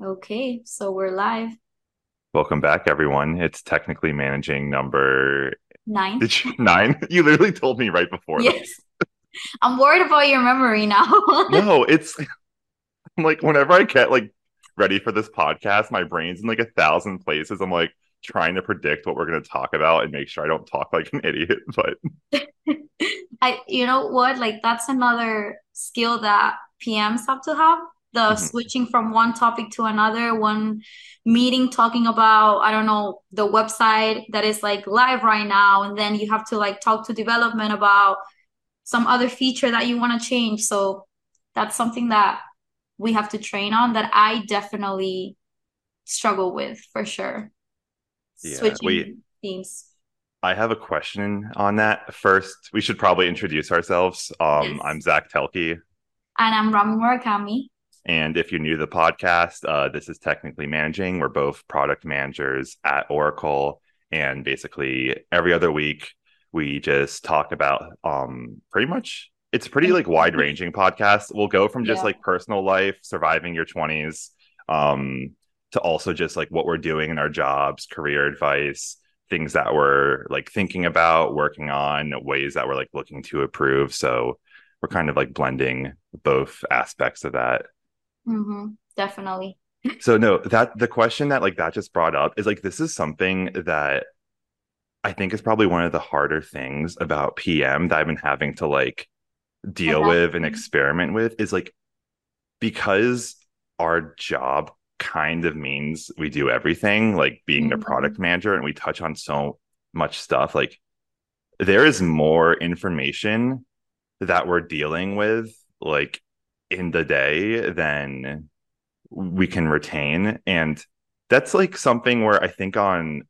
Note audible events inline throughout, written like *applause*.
Okay, so we're live. Welcome back, everyone. It's technically managing number Nine. did you, nine. *laughs* You literally told me right before. Yes. I'm worried about your memory now. *laughs* No, it's I'm like whenever I get like ready for this podcast, my brain's in like a thousand places. I'm like trying to predict what we're going to talk about and make sure I don't talk like an idiot. *laughs* But I, you know what? Like that's another skill that PMs have to have. The Mhm. switching from one topic to another, one meeting talking about, I don't know, the website that is like live right now, and then you have to like talk to development about some other feature that you want to change. So that's something that we have to train on that I definitely struggle with for sure. Yeah, Switching wait. themes. I have a question on that. First, we should probably introduce ourselves. Um, Yes. I'm Zach Talke. And I'm Ramu Murakami. And if you're new to the podcast, uh, this is technically managing. We're both product managers at Oracle, and basically every other week we just talk about um, pretty much. It's a pretty like wide ranging podcast. We'll go from just Yeah. like personal life, surviving your twenties, um, to also just like what we're doing in our jobs, career advice, things that we're like thinking about, working on, ways that we're like looking to improve. So we're kind of like blending both aspects of that. Hmm Definitely. So no, that the question that like that just brought up is like this is something that I think is probably one of the harder things about PM that I've been having to like deal with and experiment with is like because our job kind of means we do everything, like being the Mhm. product manager and we touch on so much stuff, like there is more information that we're dealing with like in the day than we can retain. And that's like something where i think on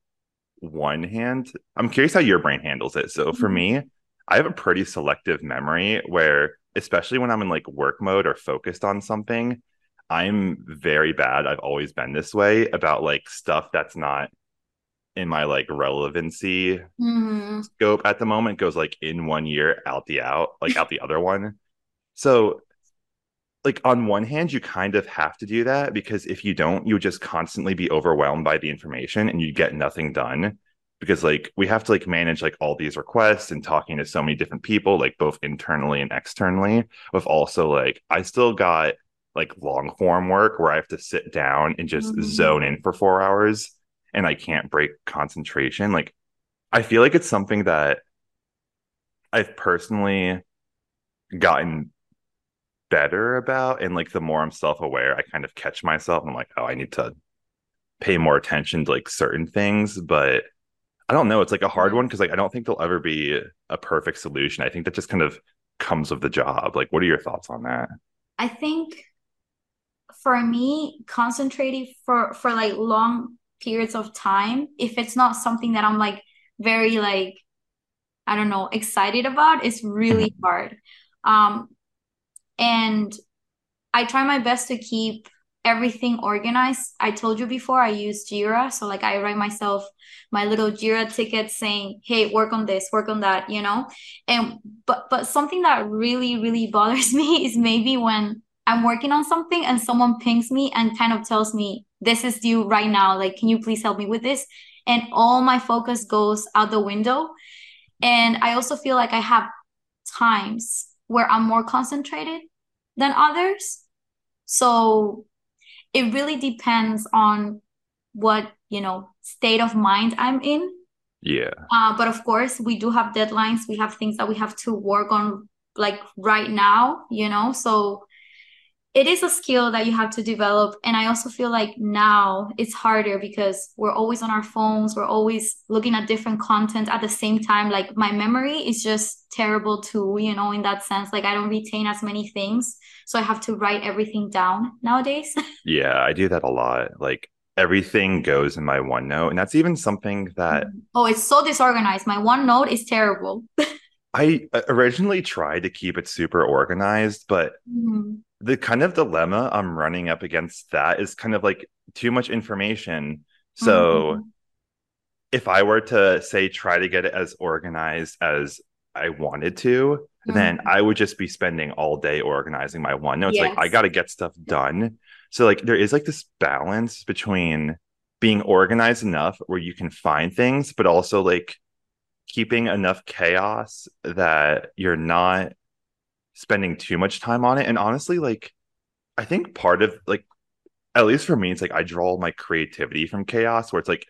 one hand i'm curious how your brain handles it. So for me i have a pretty selective memory where especially when i'm in like work mode or focused on something i'm very bad. I've always been this way about like stuff that's not in my like relevancy hmm scope at the moment goes like in one year out the out like out the other one. So like on one hand you kind of have to do that because if you don't you would just constantly be overwhelmed by the information and you get nothing done because like we have to like manage like all these requests and talking to so many different people like both internally and externally with also like i still got like long form work where i have to sit down and just Mhm. zone in for four hours and i can't break concentration like i feel like it's something that i've personally gotten better about and like the more i'm self-aware i kind of catch myself and i'm like oh i need to pay more attention to like certain things but i don't know it's like a hard one because like i don't think there'll ever be a perfect solution. I think that just kind of comes of the job. Like what are your thoughts on that? I think for me, concentrating for for like long periods of time, if it's not something that I'm like very like I don't know excited about, it's really hard. Um, and I try my best to keep everything organized. I told you before I use Jira, so like I write myself my little Jira ticket saying, "Hey, work on this, work on that," you know? And but but something that really really *laughs* bothers me is maybe when I'm working on something and someone pings me and kind of tells me, "This is due right now. Like, can you please help me with this?" And all my focus goes out the window. And I also feel like I have times where I'm more concentrated than others. So it really depends on what, you know, state of mind I'm in. yeah Uh, but of course, we do have deadlines. We have things that we have to work on like right now, you know? So it is a skill that you have to develop. And I also feel like now it's harder because we're always on our phones, we're always looking at different content at the same time. Like my memory is just terrible too, you know, in that sense. Like I don't retain as many things. So I have to write everything down nowadays. *laughs* yeah i do that a lot like everything goes in my onenote and that's even something that Oh, it's so disorganized. My OneNote is terrible. *laughs* i uh, originally tried to keep it super organized but Mhm. The kind of dilemma I'm running up against that is kind of like too much information. So Mhm. if I were to say try to get it as organized as I wanted to, then Mhm. I would just be spending all day organizing my OneNotes. Like I got to get stuff done. So like there is like this balance between being organized enough where you can find things, but also like keeping enough chaos that you're not spending too much time on it. And honestly, like I think part of like at least for me, it's like I draw my creativity from chaos where it's like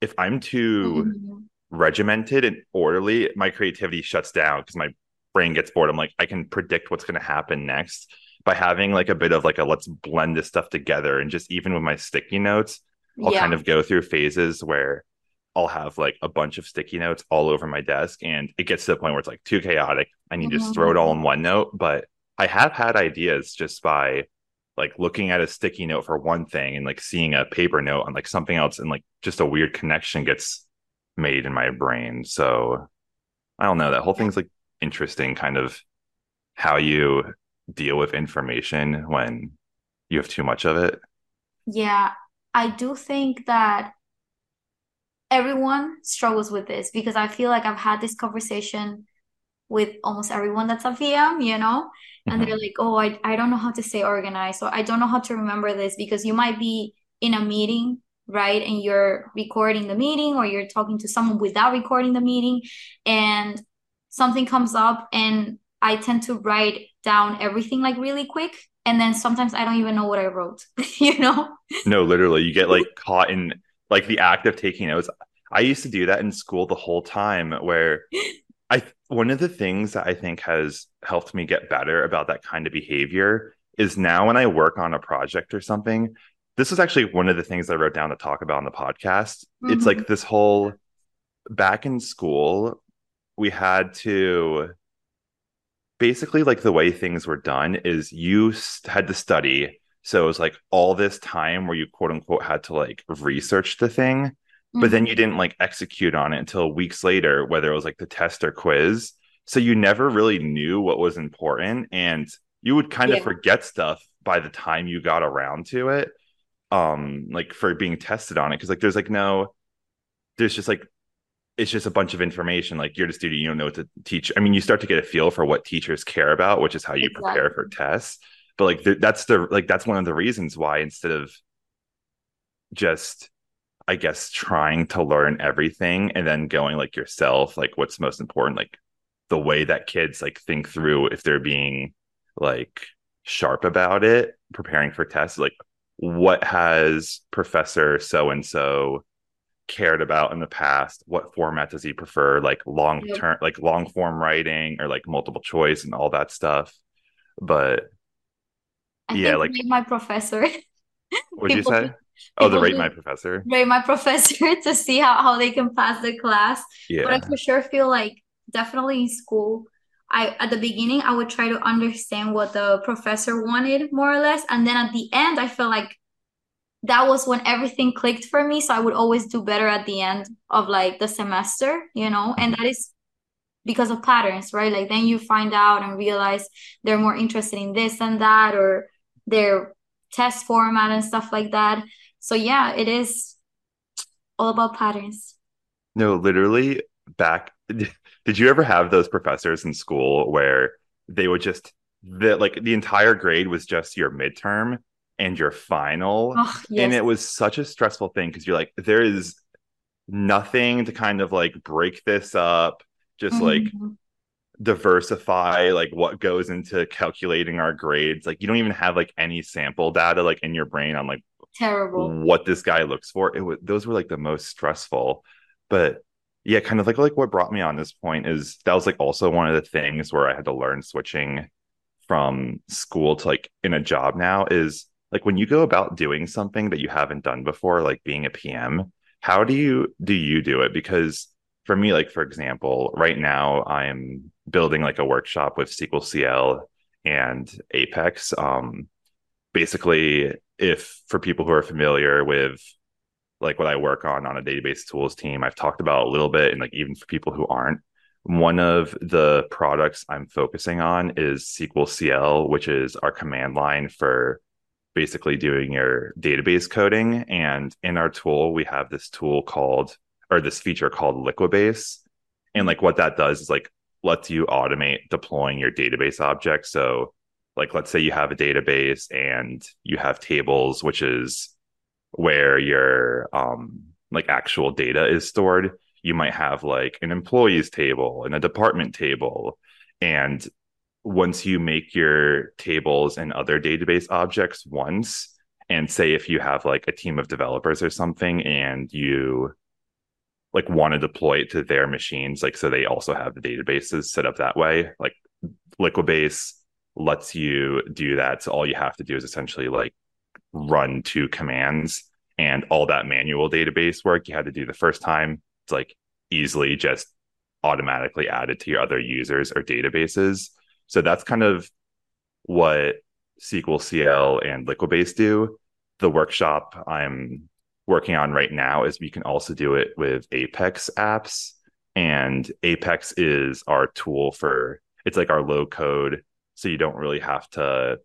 if I'm too mm-hmm. regimented and orderly, my creativity shuts down because my brain gets bored. I'm like, I can predict what's gonna happen next by having like a bit of like a let's blend this stuff together and just even with my sticky notes, I'll yeah. kind of go through phases where I'll have like a bunch of sticky notes all over my desk and it gets to the point where it's like too chaotic. I need mm-hmm. to just throw it all in one note. But I have had ideas just by like looking at a sticky note for one thing and like seeing a paper note on like something else and like just a weird connection gets made in my brain. So I don't know. That whole thing's like interesting, kind of how you deal with information when you have too much of it. Yeah, I do think that everyone struggles with this because I feel like I've had this conversation with almost everyone that's a PM, you know? And mm-hmm. they're like, oh, I, I don't know how to stay organized. So I don't know how to remember this because you might be in a meeting, right? And you're recording the meeting or you're talking to someone without recording the meeting and something comes up and I tend to write down everything like really quick. And then sometimes I don't even know what I wrote, *laughs* you know? No, literally, you get like caught in like the act of taking notes. I used to do that in school the whole time where *laughs* I one of the things that I think has helped me get better about that kind of behavior is now when I work on a project or something, this is actually one of the things I wrote down to talk about on the podcast. Mm-hmm. It's like this whole back in school, we had to basically like the way things were done is you had to study. So it was like all this time where you quote unquote had to like research the thing mm-hmm. but then you didn't like execute on it until weeks later, whether it was like the test or quiz. So you never really knew what was important and you would kind yeah. of forget stuff by the time you got around to it. Um, like for being tested on it. Cause like there's like no, there's just like it's just a bunch of information. Like you're the student, you don't know what to teach. I mean, you start to get a feel for what teachers care about, which is how you exactly. prepare for tests. But like th- that's the like that's one of the reasons why instead of just I guess trying to learn everything and then going like yourself, like what's most important, like the way that kids like think through if they're being like sharp about it, preparing for tests, like what has Professor so and so cared about in the past? What format does he prefer? Like long term, like long form writing or like multiple choice and all that stuff. But I yeah, like my professor. *laughs* What'd you say? Oh, the rate my professor. Rate my professor *laughs* to see how, how they can pass the class. Yeah. But I for sure feel like definitely in school, I at the beginning I would try to understand what the professor wanted more or less. And then at the end, I feel like that was when everything clicked for me. So I would always do better at the end of like the semester, you know, and mm-hmm. that is because of patterns, right? Like then you find out and realize they're more interested in this and that or their test format and stuff like that. So yeah, it is all about patterns. No, literally back *laughs* did you ever have those professors in school where they would just the like the entire grade was just your midterm and your final oh, yes. and it was such a stressful thing because you're like there is nothing to kind of like break this up just mm-hmm. like diversify like what goes into calculating our grades like you don't even have like any sample data like in your brain on like terrible. what this guy looks for. It was those were like the most stressful. But yeah kind of like like what brought me on this point is that was like also one of the things where i had to learn switching from school to like in a job now is like when you go about doing something that you haven't done before like being a pm how do you do you do it? Because for me like for example right now i'm building like a workshop with sql cl and apex um basically if for people who are familiar with like what I work on on a database tools team, I've talked about a little bit, and like even for people who aren't, one of the products I'm focusing on is SQL CL, which is our command line for basically doing your database coding. And in our tool, we have this tool called or this feature called Liquibase. And like what that does is like lets you automate deploying your database objects. So like let's say you have a database and you have tables which is where your um like actual data is stored you might have like an employees table and a department table and once you make your tables and other database objects once and say if you have like a team of developers or something and you like want to deploy it to their machines like so they also have the databases set up that way. Like liquibase lets you do that. So all you have to do is essentially like run two commands and all that manual database work you had to do the first time it's like easily just automatically added to your other users or databases. So that's kind of what SQL CL and Liquibase do. The workshop I'm working on right now is we can also do it with Apex apps. And Apex is our tool for it's like our low code. So you don't really have to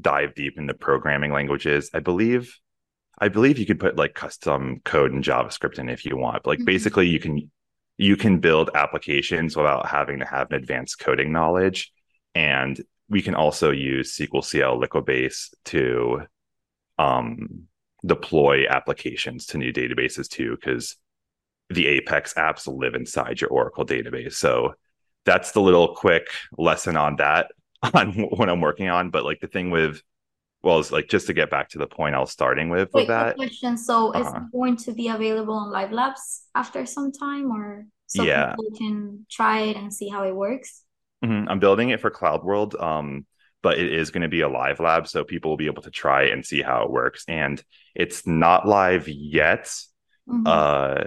dive deep into programming languages. I believe I believe you could put like custom code and JavaScript in if you want. But like mm-hmm. basically you can you can build applications without having to have an advanced coding knowledge. And we can also use SQL CL Liquibase to um, deploy applications to new databases too, because the Apex apps live inside your Oracle database. So that's the little quick lesson on that *laughs* on what I'm working on. But like the thing with well, it's like just to get back to the point I was starting with Wait, with that. Question. So uh, is uh-huh. it going to be available on Live Labs after some time or so yeah. people can try it and see how it works? Mm-hmm. I'm building it for Cloud World. Um, but it is going to be a live lab so people will be able to try and see how it works and it's not live yet mm-hmm. uh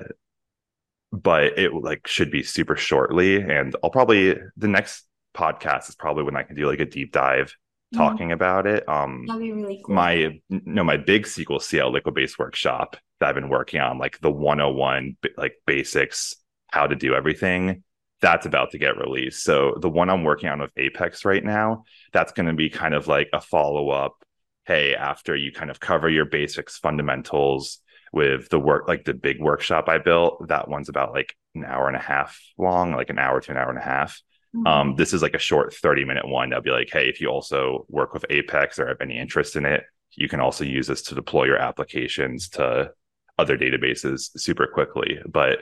but it like should be super shortly and i'll probably the next podcast is probably when i can do like a deep dive mm-hmm. talking mm-hmm. about it um that'd be really cool my no my big sql cl Liquibase workshop that i've been working on like the 101 like basics how to do everything that's about to get released. So the one I'm working on with Apex right now, that's going to be kind of like a follow up. Hey, after you kind of cover your basics fundamentals with the work, like the big workshop I built, that one's about like an hour and a half long, like an hour to an hour and a half. Mm-hmm. Um, this is like a short 30 minute one that'll be like, hey, if you also work with Apex or have any interest in it, you can also use this to deploy your applications to other databases super quickly. But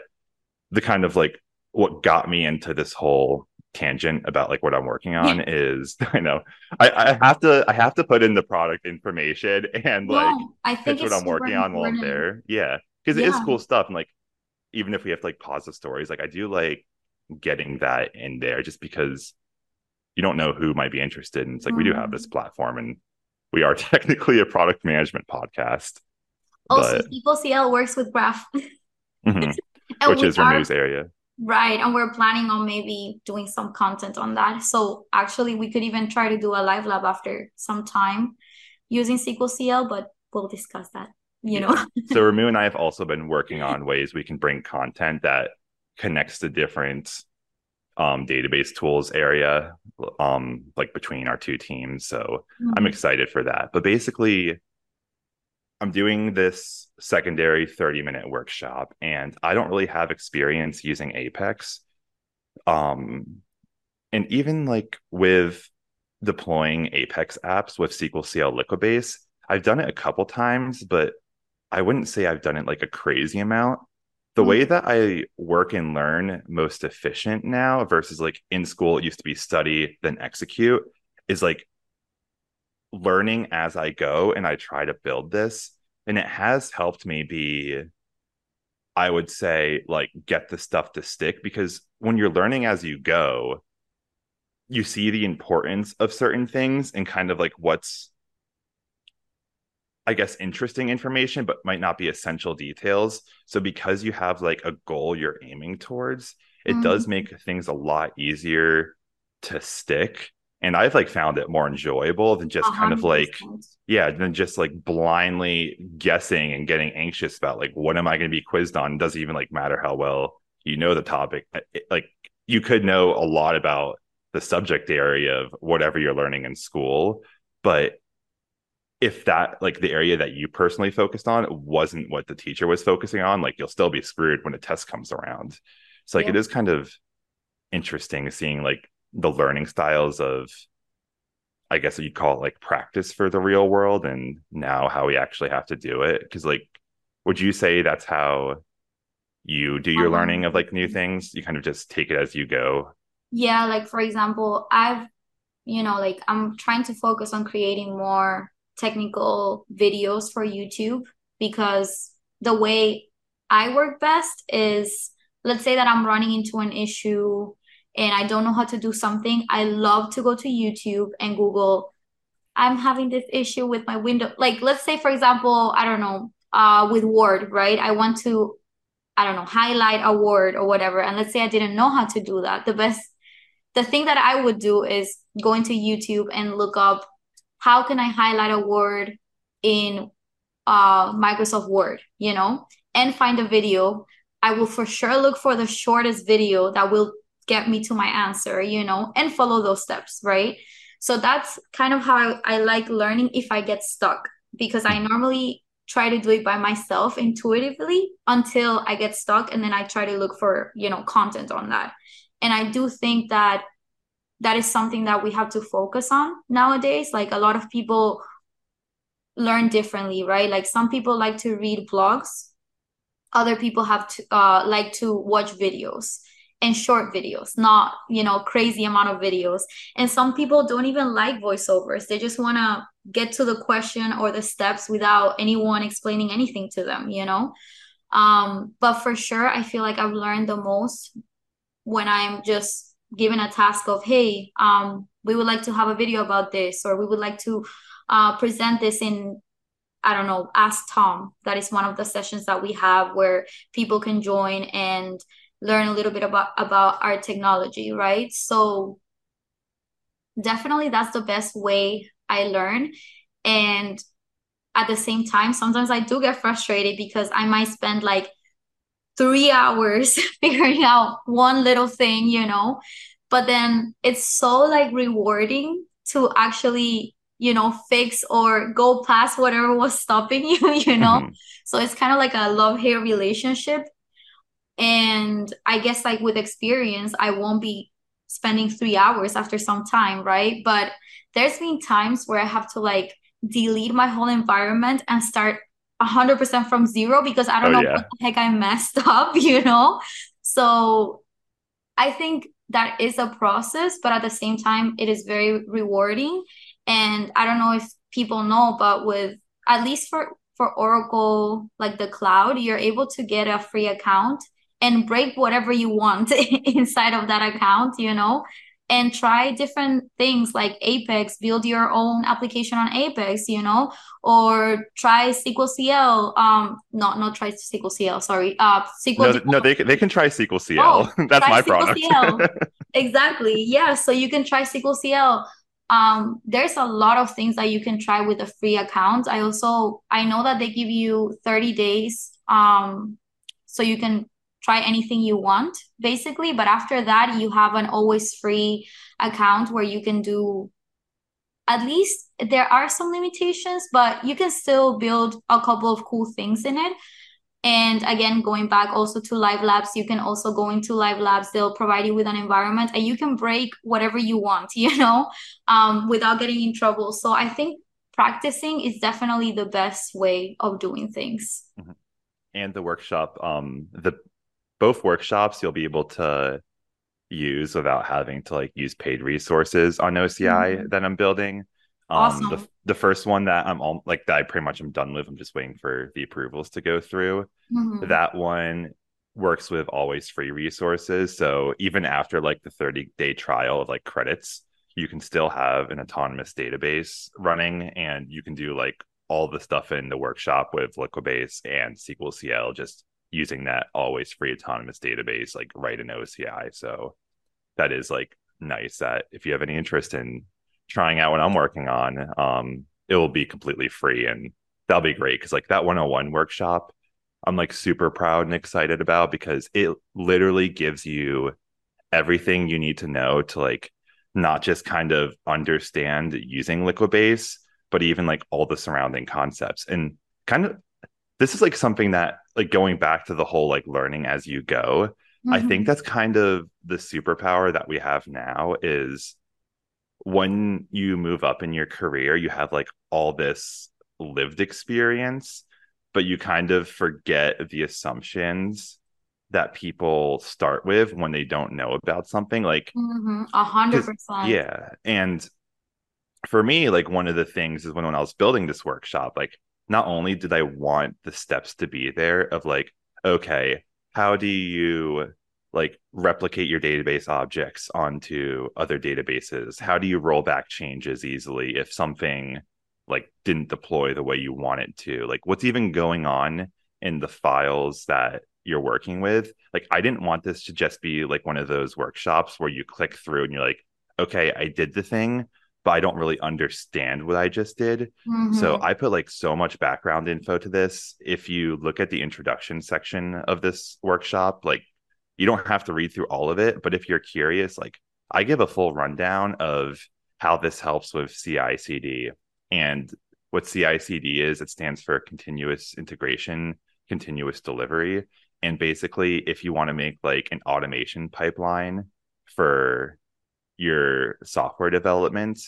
the kind of like what got me into this whole tangent about like what I'm working on *laughs* is *laughs* I know I, I have to I have to put in the product information *laughs* and like I think what I'm working on while I'm there. Yeah. Because yeah. it is cool stuff. And like even if we have to like pause the stories, like I do like getting that in there just because you don't know who might be interested. And it's like mm. we do have this mm. platform and we are technically a product management podcast. Also, but... SQL CL works with Graph. mm-hmm. Which is Ramu's area Right. And we're planning on maybe doing some content on that. So actually, we could even try to do a live lab after some time using SQL CL, but we'll discuss that, you know. so Ramu and I have also been working on ways we can bring content that connects to different um, database tools area, um, like between our two teams. So mm-hmm. I'm excited for that. But basically, I'm doing this secondary 30 minute workshop and I don't really have experience using Apex. Um, and even like with deploying Apex apps with SQL CL Liquibase, I've done it a couple times, but I wouldn't say I've done it like a crazy amount. The mm-hmm. way that I work and learn most efficient now versus like in school, it used to be study, then execute, is like learning as I go and I try to build this. And it has helped me be, I would say, like get the stuff to stick because when you're learning as you go, you see the importance of certain things and kind of like what's I guess interesting information, but might not be essential details. So because you have like a goal you're aiming towards, it mm-hmm. does make things a lot easier to stick and I've like found it more enjoyable than just 100%. kind of like yeah, than just like blindly guessing and getting anxious about like what am I going to be quizzed on? It doesn't even like matter how well you know the topic. It, like you could know a lot about the subject area of whatever you're learning in school, but if that like the area that you personally focused on wasn't what the teacher was focusing on, like you'll still be screwed when a test comes around. So like yeah. it is kind of interesting seeing like the learning styles of I guess you'd call it like practice for the real world and now how we actually have to do it. Cause like, would you say that's how you do your um, learning of like new things? You kind of just take it as you go. Yeah. Like, for example, I've, you know, like I'm trying to focus on creating more technical videos for YouTube because the way I work best is let's say that I'm running into an issue and I don't know how to do something, I love to go to YouTube and Google, I'm having this issue with my window. Like, let's say, for example, I don't know, uh, with Word, right? I want to, I don't know, highlight a word or whatever. And let's say I didn't know how to do that. The best, the thing that I would do is go into YouTube and look up how can I highlight a word in uh, Microsoft Word, you know, and find a video. I will for sure look for the shortest video that will get me to my answer, you know, and follow those steps, right? So that's kind of how I, I like learning if I get stuck because I normally try to do it by myself intuitively until I get stuck and then I try to look for, you know, content on that. And I do think that that is something that we have to focus on nowadays. Like a lot of people learn differently, right? Like some people like to read blogs, other people have to uh, like to watch videos and short videos, not, you know, crazy amount of videos. And some people don't even like voiceovers. They just want to get to the question or the steps without anyone explaining anything to them, you know? Um, but for sure, I feel like I've learned the most when I'm just given a task of, hey, um, we would like to have a video about this, or we would like to uh, present this in I don't know, Ask Tom. That is one of the sessions that we have where people can join and learn a little bit about about our technology right? So definitely that's the best way i learn. And at the same time sometimes i do get frustrated because i might spend like three hours *laughs* figuring out one little thing you know? But then it's so like rewarding to actually you know fix or go past whatever was stopping *laughs* you you know? Mm-hmm. so it's kind of like a love hate relationship and i guess like with experience i won't be spending three hours after some time right? But there's been times where i have to like delete my whole environment and start 100% from zero because i don't oh, know yeah. what the heck i messed *laughs* up you know? So i think that is a process but at the same time it is very rewarding. And i don't know if people know but with at least for for oracle like the cloud you're able to get a free account and break whatever you want *laughs* inside of that account, you know, and try different things like Apex, build your own application on Apex, you know, or try SQL CL. Um, not not try SQL CL. Sorry, uh, SQL. No, no, they can they can try SQL CL. Oh, *laughs* That's my SQL product. *laughs* exactly. Yeah. So you can try SQL CL. Um, there's a lot of things that you can try with a free account. I also I know that they give you 30 days. Um, so you can try anything you want basically. But after that you have an always free account where you can do at least there are some limitations but you can still build a couple of cool things in it. And again going back also to live labs you can also go into live labs. They'll provide you with an environment and you can break whatever you want *laughs* you know um, without getting in trouble. So i think practicing is definitely the best way of doing things. Mm-hmm. and the workshop um the both workshops you'll be able to use without having to like use paid resources on OCI mm-hmm. that I'm building. Um, awesome. the, the first one that I'm all like that I pretty much I'm done with. I'm just waiting for the approvals to go through. Mm-hmm. That one works with always free resources. So even after like the 30 day trial of like credits, you can still have an autonomous database running and you can do like all the stuff in the workshop with Liquibase and SQL CL just using that always free autonomous database like right in OCI. So that is like nice that if you have any interest in trying out what I'm working on, um, it will be completely free and that'll be great because like that 101 workshop, I'm like super proud and excited about because it literally gives you everything you need to know to like not just kind of understand using Liquibase, but even like all the surrounding concepts and kind of this is like something that like going back to the whole like learning as you go mm-hmm. i think that's kind of the superpower that we have now is when you move up in your career, you have like all this lived experience, but you kind of forget the assumptions that people start with when they don't know about something. Like Mm-hmm. A hundred percent. yeah. And for me, like one of the things is when, when I was building this workshop, like not only did I want the steps to be there of like, okay, how do you like replicate your database objects onto other databases? How do you roll back changes easily if something like didn't deploy the way you want it to? Like what's even going on in the files that you're working with? Like I didn't want this to just be like one of those workshops where you click through and you're like, okay, I did the thing, but I don't really understand what I just did. So Mhm. I put like so much background info to this. If you look at the introduction section of this workshop, like you don't have to read through all of it, but if you're curious, like I give a full rundown of how this helps with CI CD. And what CI CD is, it stands for continuous integration, continuous delivery. And basically, if you want to make like an automation pipeline for your software development,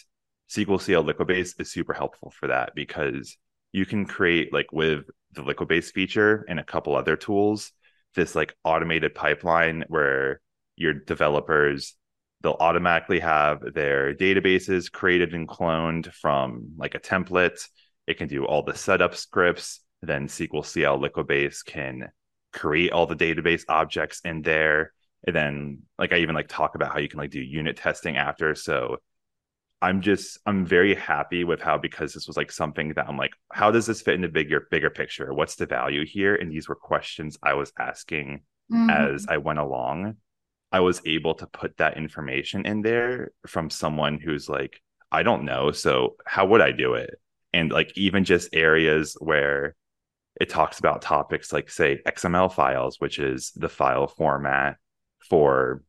SQL CL Liquibase is super helpful for that because you can create like with the Liquibase feature and a couple other tools, this like automated pipeline where your developers they'll automatically have their databases created and cloned from like a template. It can do all the setup scripts. Then SQL CL Liquibase can create all the database objects in there and then like i even like talk about how you can like do unit testing after. So i'm just i'm very happy with how because this was like something that i'm like how does this fit in the bigger bigger picture? What's the value here? And these were questions i was asking Mhm. as i went along. I was able to put that information in there from someone who's like i don't know so how would i do it? And like even just areas where it talks about topics like say xml files which is the file format for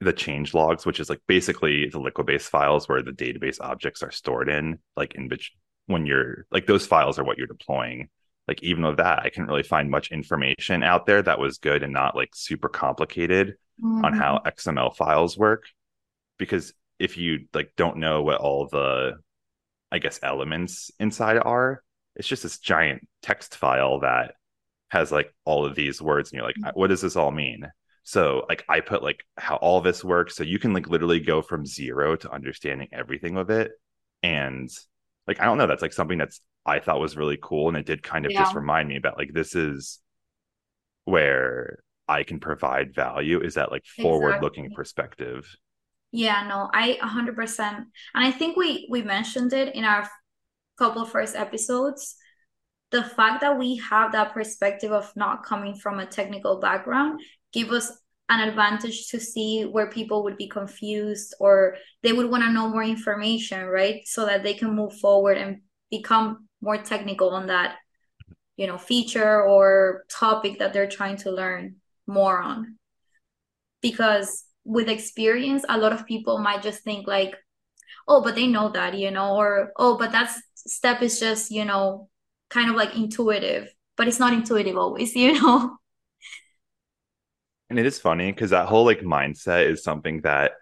the change logs, which is like basically the Liquibase files where the database objects are stored in, like in which when you're like those files are what you're deploying. Like even with that, I couldn't really find much information out there that was good and not like super complicated on Mhm. how XML files work. Because if you like don't know what all the I guess elements inside are, it's just this giant text file that has like all of these words and you're like what does this all mean so like i put like how all this works so you can like literally go from zero to understanding everything of it and like i don't know that's like something that's i thought was really cool and it did kind of just remind me about like this is where i can provide value is that like forward looking Exactly. perspective Yeah, no, I 100%. And I think we we mentioned it in our couple first episodes. The fact that we have that perspective of not coming from a technical background give us an advantage to see where people would be confused or they would want to know more information, right? So that they can move forward and become more technical on that, you know, feature or topic that they're trying to learn more on because with experience, a lot of people might just think like, oh, but they know that, you know, or oh, but that step is just, you know, kind of like intuitive, but it's not intuitive always, *laughs* you know? And it is funny because that whole like mindset is something that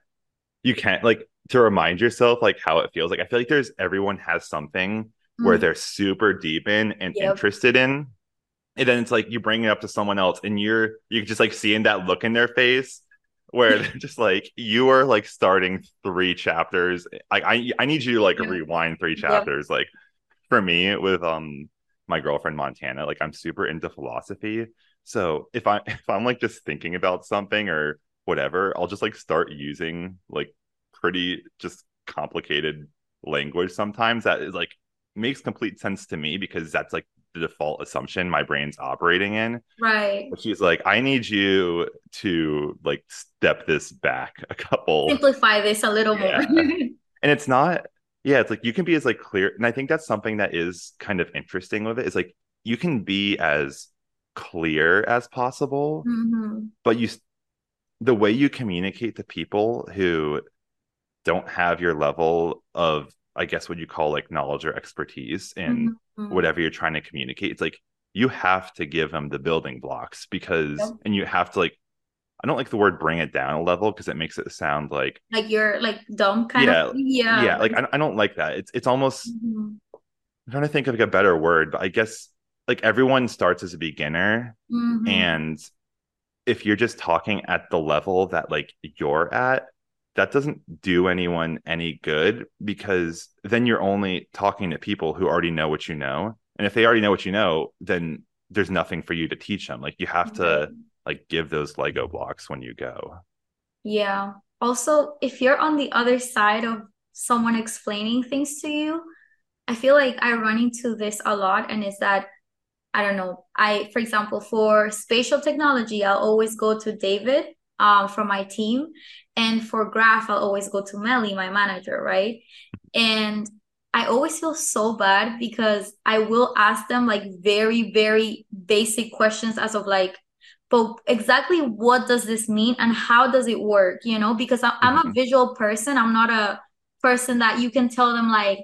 you can't like to remind yourself like how it feels. Like i feel like there's everyone has something where Mm, they're super deep in and Yep. interested in. And then it's like you bring it up to someone else and you're you can just like seeing that look in their face where they're just like you are like starting three chapters. Like i i need you to like Yep. rewind three chapters. Like for me with um my girlfriend montana like i'm super into philosophy so if i *laughs* if i'm like just thinking about something or whatever i'll just like start using like pretty just complicated language sometimes that is like makes complete sense to me because that's like the default assumption my brain's operating in Right. but she's like i need you to like step this back a couple Simplify this a little more. *laughs* And it's not yeah it's like you can be as like clear and i think that's something that is kind of interesting with it is like you can be as clear as possible Mhm. but you the way you communicate to people who don't have your level of i guess what you call like knowledge or expertise in Mhm. whatever you're trying to communicate it's like you have to give them the building blocks because and you have to like I don't like the word bring it down a level because it makes it sound like like you're like dumb kind yeah, of yeah yeah. Like I, I don't like that. It's it's almost Mhm. I'm trying to think of like a better word, but I guess like everyone starts as a beginner, Mhm. and if you're just talking at the level that like you're at, that doesn't do anyone any good because then you're only talking to people who already know what you know, and if they already know what you know, then there's nothing for you to teach them. Like you have to like give those Lego blocks when you go. Yeah. Also, if you're on the other side of someone explaining things to you, I feel like I run into this a lot, and is that I don't know. I, for example, for spatial technology, I'll always go to David um, from my team, and for graph, I'll always go to Melly, my manager, right? And I always feel so bad because I will ask them like very, very basic questions as of like, but exactly what does this mean and how does it work? You know, because I'm, I'm a Mhm. visual person. I'm not a person that you can tell them like,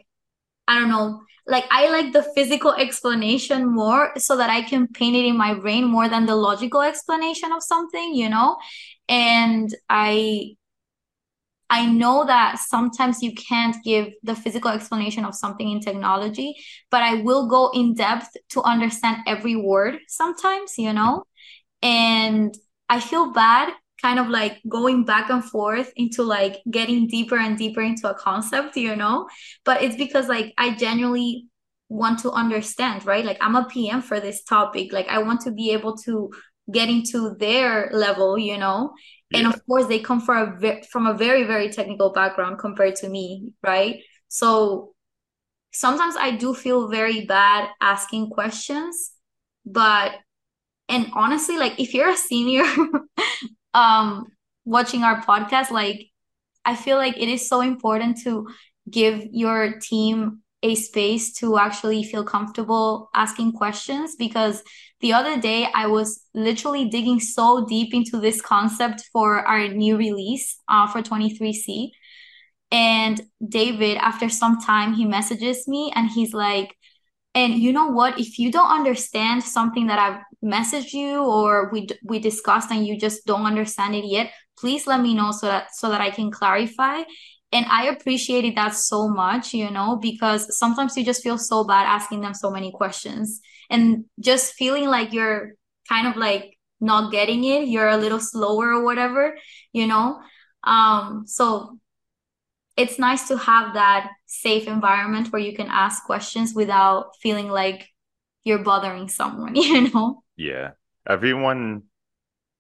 I don't know, like I like the physical explanation more so that I can paint it in my brain more than the logical explanation of something, you know? And I I know that sometimes you can't give the physical explanation of something in technology, but I will go in depth to understand every word sometimes, you know? And I feel bad kind of like going back and forth into like getting deeper and deeper into a concept, you know? But it's because like I genuinely want to understand, right? Like I'm a PM for this topic. Like I want to be able to get into their level, you know? And of course they come from a ve- from a very very technical background compared to me, right? So sometimes I do feel very bad asking questions, but and honestly, like if you're a senior *laughs* um watching our podcast, like I feel like it is so important to give your team a space to actually feel comfortable asking questions because the other day I was literally digging so deep into this concept for our new release uh, for 23C. And David, after some time, he messages me and he's like, and you know what? If you don't understand something that I've messaged you or we we discussed and you just don't understand it yet, please let me know so that so that I can clarify. And I appreciated that so much, you know, because sometimes you just feel so bad asking them so many questions and just feeling like you're kind of like not getting it, you're a little slower or whatever, you know. Um, so it's nice to have that safe environment where you can ask questions without feeling like you're bothering someone, *laughs* you know? Yeah. Everyone,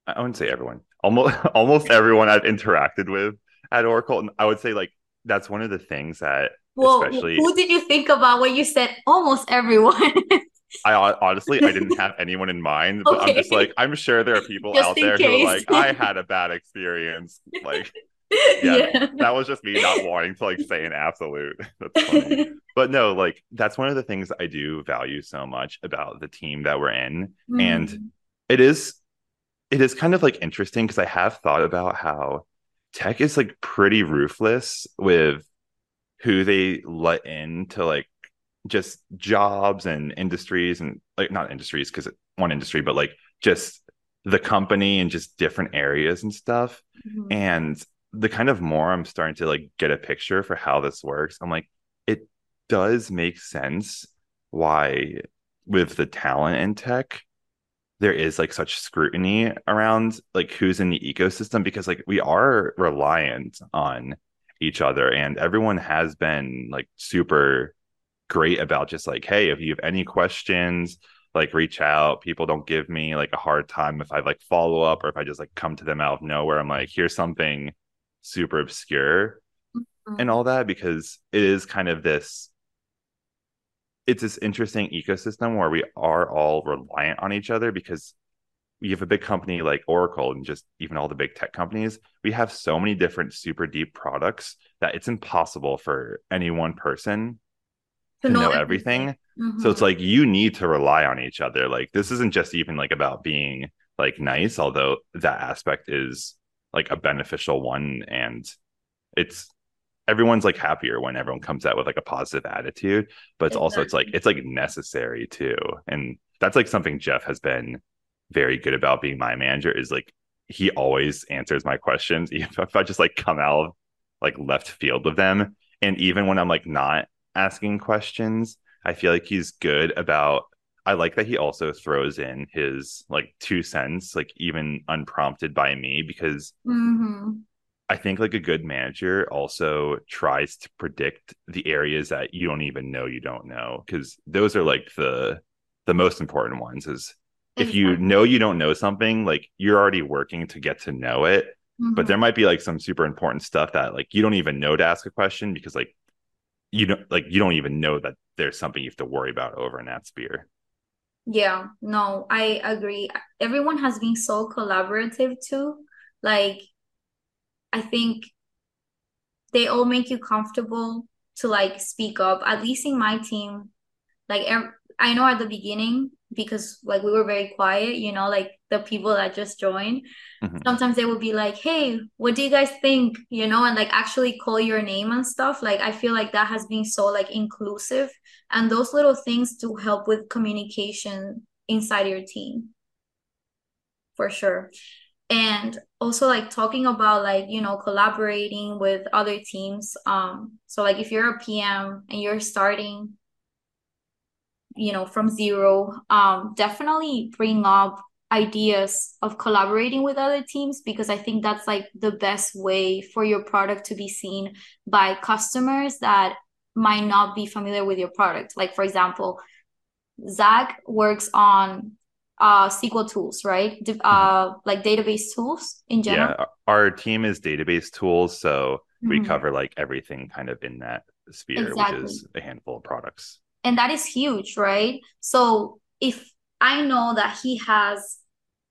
I wouldn't say everyone, almost *laughs* almost everyone I've interacted with at Oracle, and I would say like that's one of the things that Well, especially who did you think about when you said almost everyone? *laughs* I honestly I didn't have anyone in mind, but I'm just like I'm sure there are people Just out there who are like I had a bad experience. Like *laughs* yeah, Yeah. that was just me not wanting to like say an absolute. *laughs* That's funny. *laughs* But no, like that's one of the things I do value so much about the team that we're in. And Mhm. it is it is kind of like interesting because I have thought about how tech is like pretty ruthless with who they let in to like just jobs and industries and like not industries because one industry, but like just the company and just different areas and stuff. Mhm. And the kind of more I'm starting to like get a picture for how this works, I'm like, it does make sense why with the talent in tech there is like such scrutiny around like who's in the ecosystem because like we are reliant on each other and everyone has been like super great about just like hey if you have any questions like reach out. People don't give me like a hard time if i like follow up or if i just like come to them out of nowhere. I'm like here's something super obscure mm-hmm. and all that because it is kind of this it's this interesting ecosystem where we are all reliant on each other because you have a big company like Oracle and just even all the big tech companies, we have so many different super deep products that it's impossible for any one person to, know, everything. So mm-hmm. it's like you need to rely on each other. Like this isn't just even like about being like nice, although that aspect is like a beneficial one and it's everyone's like happier when everyone comes out with like a positive attitude, but it's also it's like it's like necessary too. And that's like something Jeff has been very good about being my manager is like he always answers my questions, *laughs* even if I just like come out of like left field with them. And even when I'm like not asking questions, I feel like he's good about I like that he also throws in his like two cents, like even unprompted by me, because Mm-hmm. I think like a good manager also tries to predict the areas that you don't even know you don't know, because those are like the the most important ones. Is if you know you don't know something, like you're already working to get to know it, but Mhm. there might be like some super important stuff that like you don't even know to ask a question because like you don't like you don't even know that there's something you have to worry about over in that sphere. Yeah, no, I agree. Everyone has been so collaborative too. Like, I think they all make you comfortable to like speak up. At least in my team, like I know at the beginning because like we were very quiet, you know, like the people that just joined. Mhm. Sometimes they would be like, "Hey, what do you guys think?" You know, and like actually call your name and stuff. Like I feel like that has been so like inclusive, and those little things to help with communication inside your team for sure. And also like talking about like, you know, collaborating with other teams. Um, so like if you're a PM and you're starting you know, from zero, um, definitely bring up ideas of collaborating with other teams because I think that's like the best way for your product to be seen by customers that might not be familiar with your product. Like, for example, Zach works on uh SQL tools, right? Uh, like database tools in general. Yeah, our team is database tools, so we Mhm. cover like everything kind of in that sphere, which is a handful of products. And that is huge, right? So if I know that he has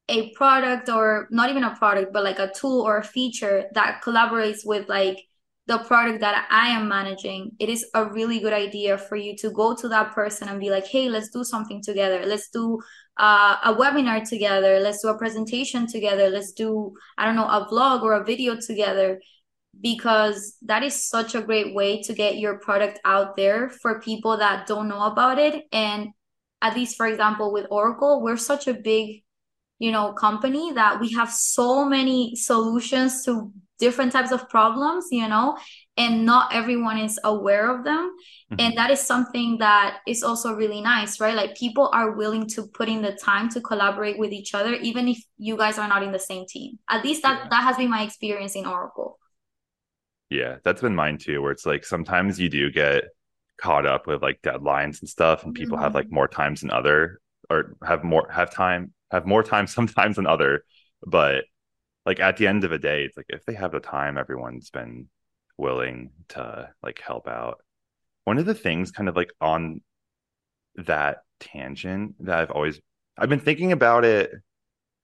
a product or not even a product, but like a tool or a feature that collaborates with like the product that I am managing, it is a really good idea for you to go to that person and be like, hey, let's do something together. Let's do uh, a webinar together. Let's do a presentation together. Let's do, I don't know, a vlog or a video together because that is such a great way to get your product out there for people that don't know about it. And at least, for example, with Oracle, we're such a big, you know, company that we have so many solutions to different types of problems, you know, and not everyone is aware of them. Mhm. And that is something that is also really nice, right? Like people are willing to put in the time to collaborate with each other, even if you guys are not in the same team. At least that Yeah. that has been my experience in Oracle. Yeah, that's been mine too, where it's like sometimes you do get caught up with like deadlines and stuff, and people have like Mhm. more times than other, or have more have time have more time *laughs* sometimes than other. But like at the end of the day, it's like if they have the time, everyone's been willing to like help out. One of the things kind of like on that tangent that I've always I've been thinking about it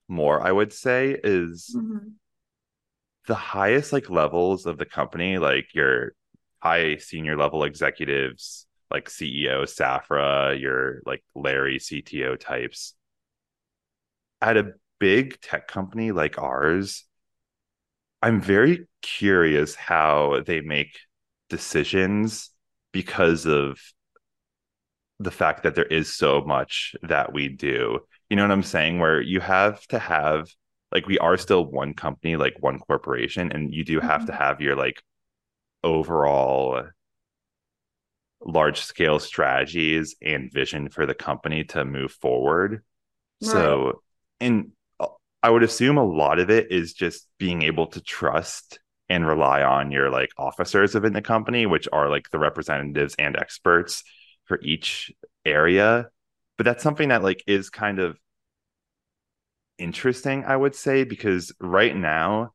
more, I would say, is Mhm. The highest like levels of the company, like your high senior level executives, like CEO, Safra, your like Larry CTO types, at a big tech company like ours, I'm very curious how they make decisions because of the fact that there is so much that we do. You know what I'm saying? Where you have to have like we are still one company, like one corporation, and you do have to Mhm. have your like overall large scale strategies and vision for the company to move forward. Right. So, and uh, I would assume a lot of it is just being able to trust and rely on your like officers within the company, which are like the representatives and experts for each area. But that's something that like is kind of interesting, I would say, because right now,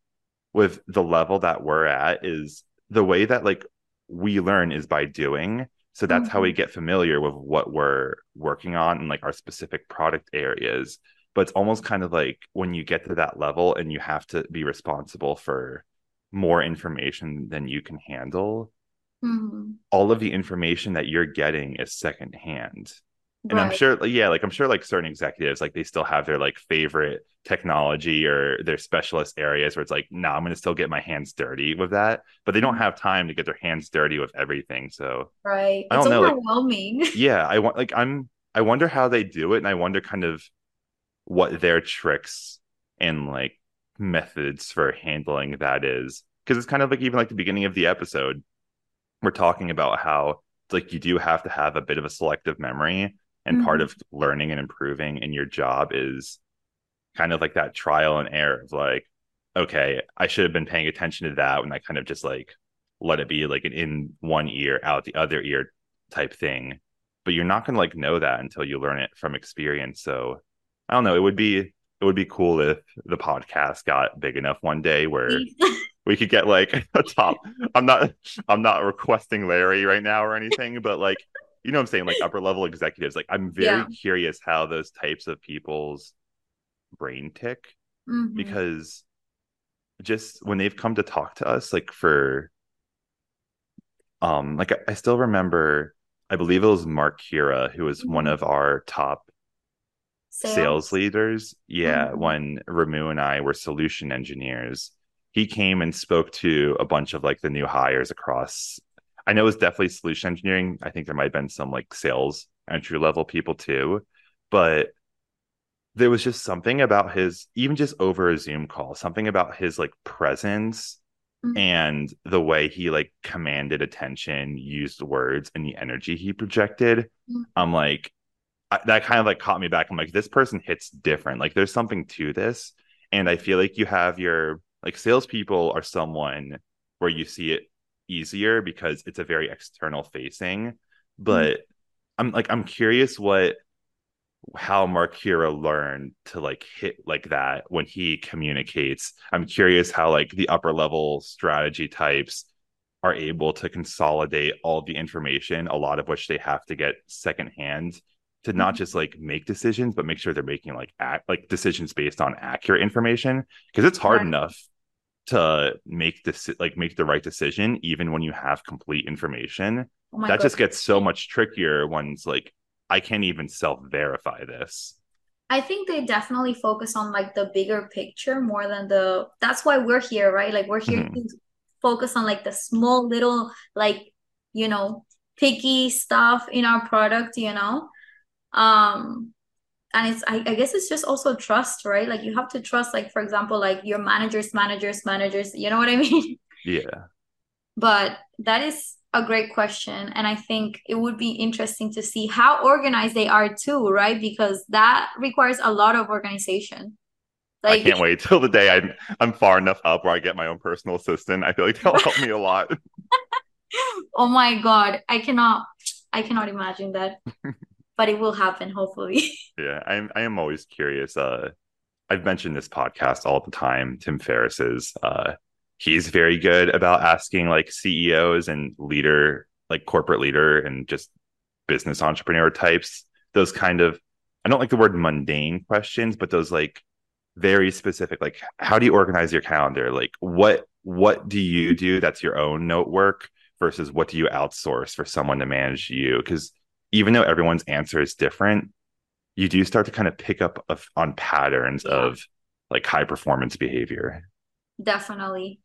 with the level that we're at, is the way that like we learn is by doing. So that's how we Mhm. get familiar with what we're working on and like our specific product areas. But it's almost kind of like when you get to that level and you have to be responsible for more information than you can handle, Mhm. all of the information that you're getting is secondhand. And I'm sure, yeah, like I'm sure like certain executives, like they still have their like favorite technology or their specialist areas where it's like, no, nah, I'm going to still get my hands dirty with that. But they don't Mhm. have time to get their hands dirty with everything. So Right. I It's don't know, like, overwhelming. *laughs* yeah, I want, like, I'm, I wonder how they do it. And I wonder kind of what their tricks and like methods for handling that is because it's kind of like even like the beginning of the episode we're talking about how like you do have to have a bit of a selective memory and mm-hmm. part of learning and improving in your job is kind of like that trial and error of like okay i should have been paying attention to that when i kind of just like let it be like an in one ear out the other ear type thing. But you're not going to like know that until you learn it from experience. So i don't know it would be it would be cool if the podcast got big enough one day where *laughs* we could get like *laughs* a top i'm not i'm not requesting larry right now or anything but like you know what i'm saying like *laughs* upper level executives like i'm very yeah. curious how those types of people's brain tick mm-hmm. because just when they've come to talk to us like for um like I, I still remember i believe it was mark kira who was mm-hmm. one of our top sales, sales leaders yeah mm-hmm. when ramu and i were solution engineers he came and spoke to a bunch of like the new hires across i know it's definitely solution engineering i think there might have been some like sales entry level people too but there was just something about his even just over a zoom call something about his like presence mm-hmm. and the way he like commanded attention used words and the energy he projected mm-hmm. i'm like I, that kind of like caught me back i'm like this person hits different like there's something to this and i feel like you have your like salespeople are someone where you see it easier because it's a very external facing. But mm-hmm. I'm like I'm curious what how Mark Kira learned to like hit like that when he communicates. I'm curious how like the upper level strategy types are able to consolidate all the information, a lot of which they have to get secondhand to not mm-hmm. just like make decisions, but make sure they're making like act like decisions based on accurate information. Because it's hard right. enough to make this like make the right decision even when you have complete information. Oh that God. just gets so much trickier when it's like I can't even self verify this. I think they definitely focus on like the bigger picture more than the that's why we're here, right? Like we're here mm-hmm. to focus on like the small little like, you know, picky stuff in our product, you know um and it's I, I guess it's just also trust right like you have to trust like for example like your managers managers managers you know what i *laughs* mean yeah but that is a great question and i think it would be interesting to see how organized they are too right because that requires a lot of organization like, I can't wait till the day I'm I'm far enough up where I get my own personal assistant. I feel like that'll help me a lot. *laughs* oh my god, I cannot I cannot imagine that. *laughs* but it will happen hopefully. *laughs* yeah, I'm I am always curious. Uh I've mentioned this podcast all the time. Tim Ferriss's uh he's very good about asking like CEOs and leader like corporate leader and just business entrepreneur types those kind of I don't like the word mundane questions, but those like very specific like how do you organize your calendar? Like what what do you do that's your own note work versus what do you outsource for someone to manage you? Because even though everyone's answer is different, you do start to kind of pick up of, on patterns yeah. of like high performance behavior. Definitely.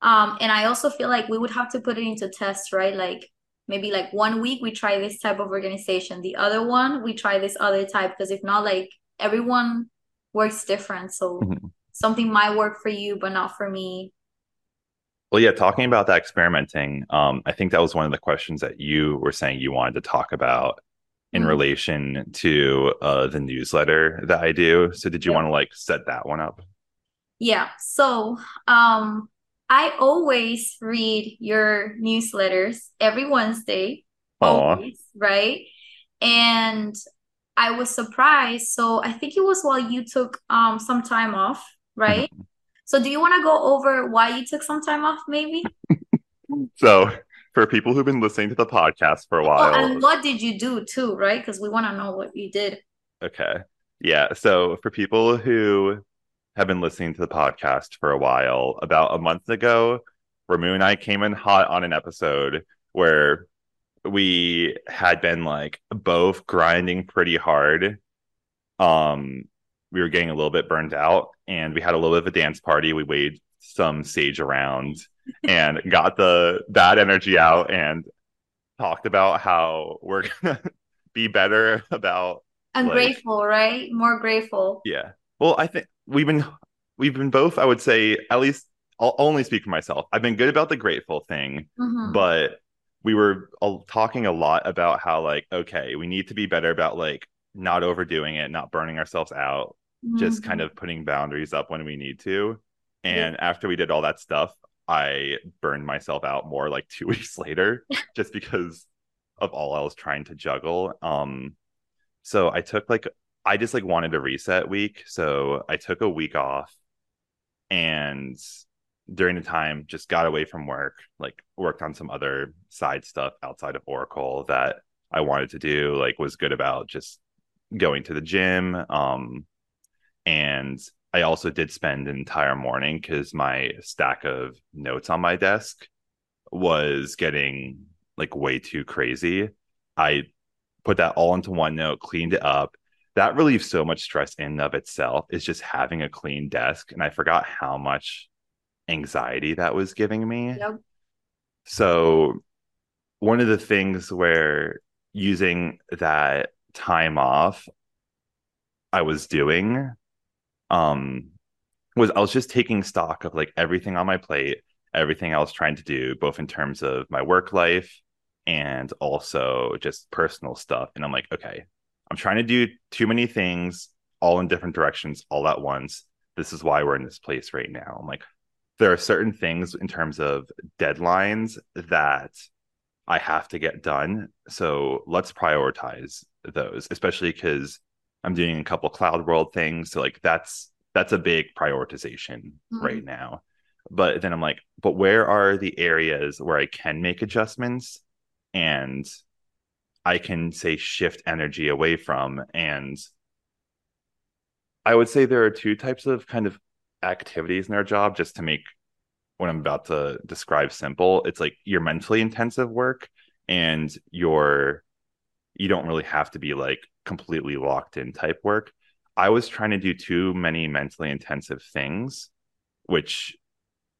Um, and I also feel like we would have to put it into tests, right? Like maybe like one week we try this type of organization, the other one we try this other type. Because if not, like everyone works different. So mm-hmm. something might work for you, but not for me. Well, yeah, talking about that experimenting, um, I think that was one of the questions that you were saying you wanted to talk about in mm-hmm. relation to uh, the newsletter that I do. So, did you yeah. want to like set that one up? Yeah. So, um, I always read your newsletters every Wednesday. Always, right? And I was surprised. So I think it was while you took um some time off, right? Mm-hmm. So do you want to go over why you took some time off, maybe? *laughs* so for people who've been listening to the podcast for a while. Oh, and what did you do too, right? Because we want to know what you did. Okay. Yeah. So for people who have been listening to the podcast for a while, about a month ago, Ramu and I came in hot on an episode where we had been like both grinding pretty hard um we were getting a little bit burned out and we had a little bit of a dance party. We waved some sage around and *laughs* got the bad energy out and talked about how we're gonna *laughs* be better about I'm like, grateful, right? More grateful. Yeah. Well, I think we've been we've been both, I would say, at least I'll only speak for myself. I've been good about the grateful thing, Mhm. but we were all talking a lot about how like, okay, we need to be better about like not overdoing it, not burning ourselves out, just kind of putting boundaries up when we need to. And after we did all that stuff, I burned myself out more like *laughs* two weeks later, just because of all I was trying to juggle. Um, so I took like I just like wanted a reset week, so I took a week off, and during the time just got away from work, like worked on some other side stuff outside of Oracle that I wanted to do. Like was good about just going to the gym, um, and I also did spend an entire morning because my stack of notes on my desk was getting like way too crazy. I put that all into OneNote, cleaned it up. That relieves so much stress in and of itself. Is just having a clean desk, and I forgot how much anxiety that was giving me. Yep. So one of the things where using that time off I was doing um was I was just taking stock of like everything on my plate, everything I was trying to do, both in terms of my work life and also just personal stuff. And I'm like, okay, I'm trying to do too many things all in different directions all at once. This is why we're in this place right now. I'm like, there are certain things in terms of deadlines that I have to get done. So let's prioritize those, especially because I'm doing a couple CloudWorld things. So like that's that's a big prioritization Mhm. right now. But then I'm like, but where are the areas where I can make adjustments and I can say shift energy away from and I would say there are two types of kind of activities in our job just to make what I'm about to describe simple. It's like your mentally intensive work and your you don't really have to be like completely locked in type work. I was trying to do too many mentally intensive things, which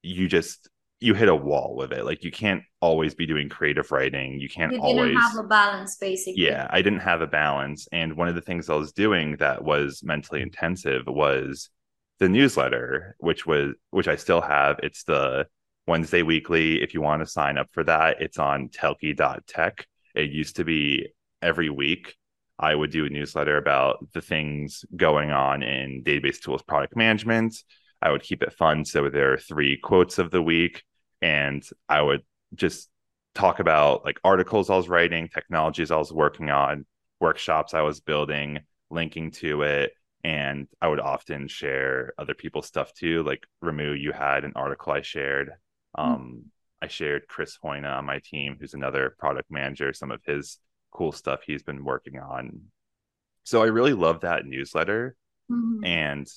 you just you hit a wall with it. Like you can't always be doing creative writing. You can't You didn't always have a balance, basically. yeah, I didn't have a balance. And one of the things I was doing that was mentally intensive was the newsletter, which was which I still have. It's the Wednesday weekly. If you want to sign up for that, it's on talke.tech. It used to be every week. I would do a newsletter about the things going on in database tools product management. I would keep it fun. So there are three quotes of the week, and I would just talk about like articles I was writing, technologies I was working on, workshops I was building, linking to it. And I would often share other people's stuff too. Like Ramu, you had an article I shared. Um, I shared Chris Hoina on my team, who's another product manager, some of his cool stuff he's been working on. So I really love that newsletter. Mhm. And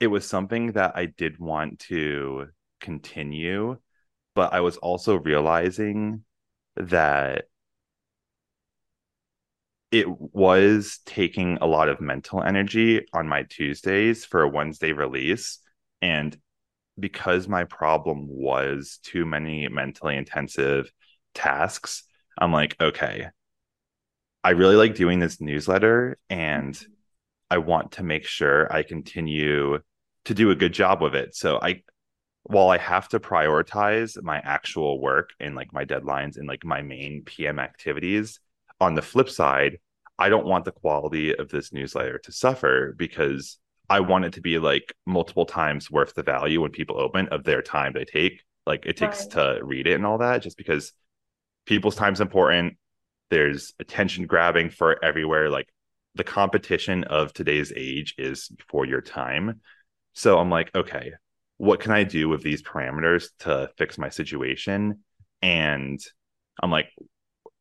it was something that I did want to continue, but I was also realizing that it was taking a lot of mental energy on my Tuesdays for a Wednesday release. And because my problem was too many mentally intensive tasks, I'm like, okay, I really like doing this newsletter and I want to make sure I continue to do a good job with it. So I while I have to prioritize my actual work and like my deadlines and like my main PM activities, on the flip side, I don't want the quality of this newsletter to suffer because I want it to be like multiple times worth the value when people open of their time they take. Like it takes Right. to read it and all that, just because people's time's important. There's attention grabbing for everywhere. Like the competition of today's age is for your time. So I'm like, okay, what can I do with these parameters to fix my situation? And I'm like,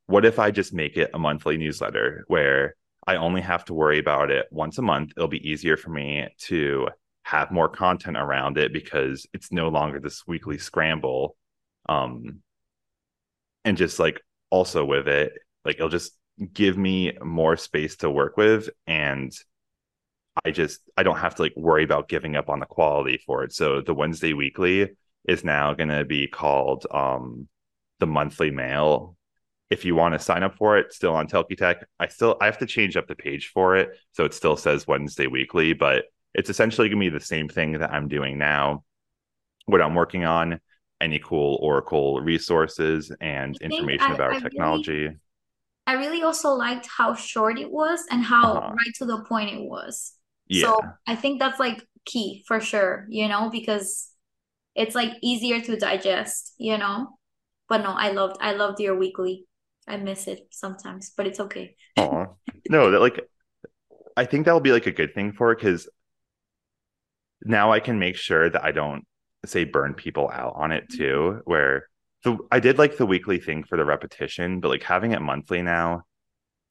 what if I just make it a monthly newsletter where I only have to worry about it once a month? It'll be easier for me to have more content around it because it's no longer this weekly scramble. Um, and just like also with it, like it'll just give me more space to work with and I just I don't have to like worry about giving up on the quality for it. So the Wednesday weekly is now going to be called um the monthly mail. If you want to sign up for it, still on Talke Tech, I still I have to change up the page for it, so it still says Wednesday weekly, but it's essentially going to be the same thing that I'm doing now. What I'm working on, any cool Oracle resources and information I, about I technology. Really, I really also liked how short it was and how Uh-huh. right to the point it was. Yeah. So I think that's like key for sure, you know, because it's like easier to digest, you know. But no, I loved I loved your weekly. I miss it sometimes, but it's okay. Aw. No, that like I think that'll be like a good thing for it because now I can make sure that I don't say burn people out on it too. Where the I did like the weekly thing for the repetition, but like having it monthly now,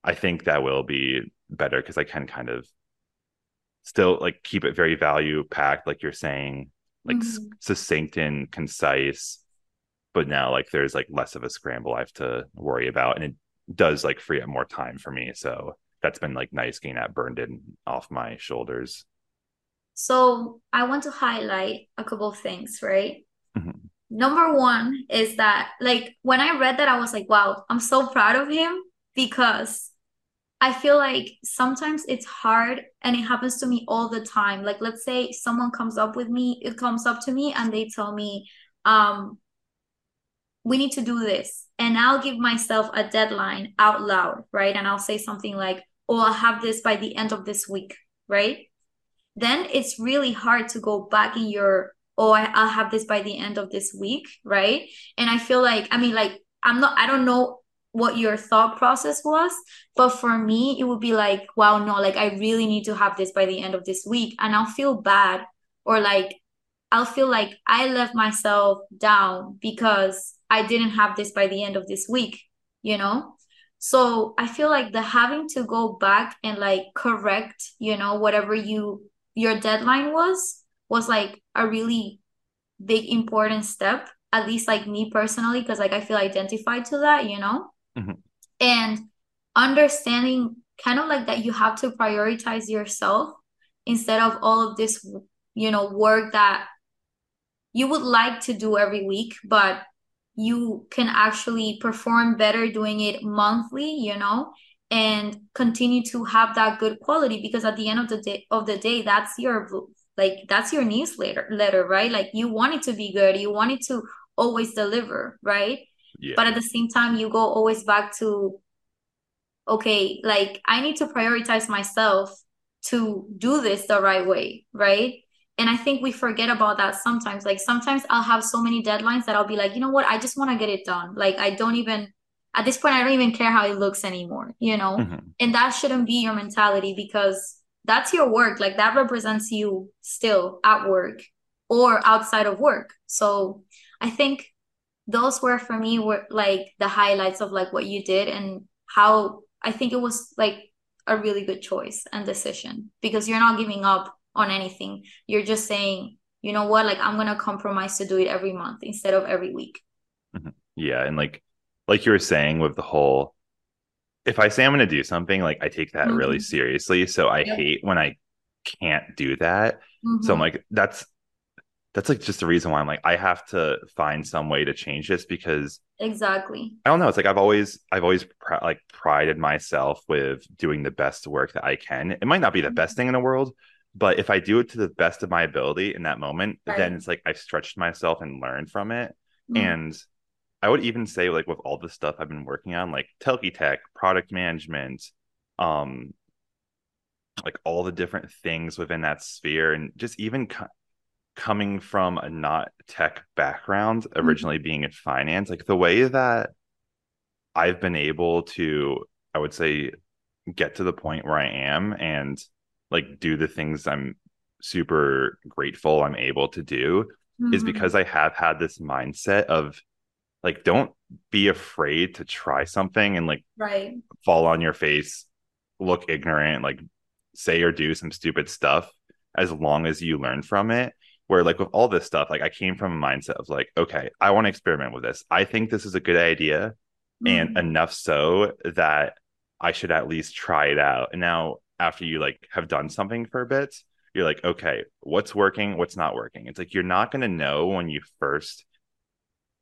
I think that will be better because I can kind of still like keep it very value packed, like you're saying, like Mhm. succinct and concise. But now like there's like less of a scramble I have to worry about, and it does like free up more time for me. So that's been like nice getting that burned in off my shoulders. So I want to highlight a couple of things, right? Mhm. Number one is that, like, when I read that, I was like, wow, I'm so proud of him because I feel like sometimes it's hard and it happens to me all the time. Like, let's say someone comes up with me, it comes up to me and they tell me, um, we need to do this. And I'll give myself a deadline out loud, right? And I'll say something like, oh, I'll have this by the end of this week, right? Then it's really hard to go back in your, oh, I, I'll have this by the end of this week, right? And I feel like, I mean, like, I'm not, I don't know what your thought process was, but for me, it would be like, wow, no, like, I really need to have this by the end of this week. And I'll feel bad or like, I'll feel like I left myself down because I didn't have this by the end of this week, you know? So I feel like the having to go back and like correct, you know, whatever you your deadline was was like a really big important step, at least like me personally, because like I feel identified to that, you know? Mhm. And understanding kind of like that you have to prioritize yourself instead of all of this, you know, work that you would like to do every week, but you can actually perform better doing it monthly, you know, and continue to have that good quality because at the end of the day of the day, that's your like that's your newsletter letter, right? Like you want it to be good, you want it to always deliver, right? Yeah. But at the same time, you go always back to okay, like I need to prioritize myself to do this the right way, right? And I think we forget about that sometimes. Like sometimes I'll have so many deadlines that I'll be like, you know what? I just want to get it done. Like I don't even at this point I don't even care how it looks anymore, you know? Mhm. And that shouldn't be your mentality because that's your work. Like that represents you still at work or outside of work. So I think those were for me were like the highlights of like what you did and how I think it was like a really good choice and decision because you're not giving up on anything. You're just saying, you know what, like I'm gonna compromise to do it every month instead of every week. Yeah, and like like you were saying with the whole if I say I'm going to do something, like I take that really Mhm. seriously. So I Yep. hate when I can't do that. So I'm Mhm. like that's that's like just the reason why I'm like I have to find some way to change this because exactly. I don't know. It's like I've always I've always pr- like prided myself with doing the best work that I can. It might not be the best thing in the world, but if I do it to the best of my ability in that moment, Right. then it's like I've stretched myself and learned from it. Mhm. And I would even say like with all the stuff I've been working on, like Talke Tech, product management, um, like all the different things within that sphere, and just even co- coming from a not tech background, originally being in finance, like the way that I've been able to, I would say, get to the point where I am and like do the things I'm super grateful I'm able to do is Mhm. because I have had this mindset of like don't be afraid to try something and like right. fall on your face, look ignorant, like say or do some stupid stuff as long as you learn from it. Where like with all this stuff, like I came from a mindset of like, okay, I want to experiment with this. I think this is a good idea and Mhm. enough so that I should at least try it out. And now after you like have done something for a bit, you're like, okay, what's working, what's not working. It's like you're not going to know when you first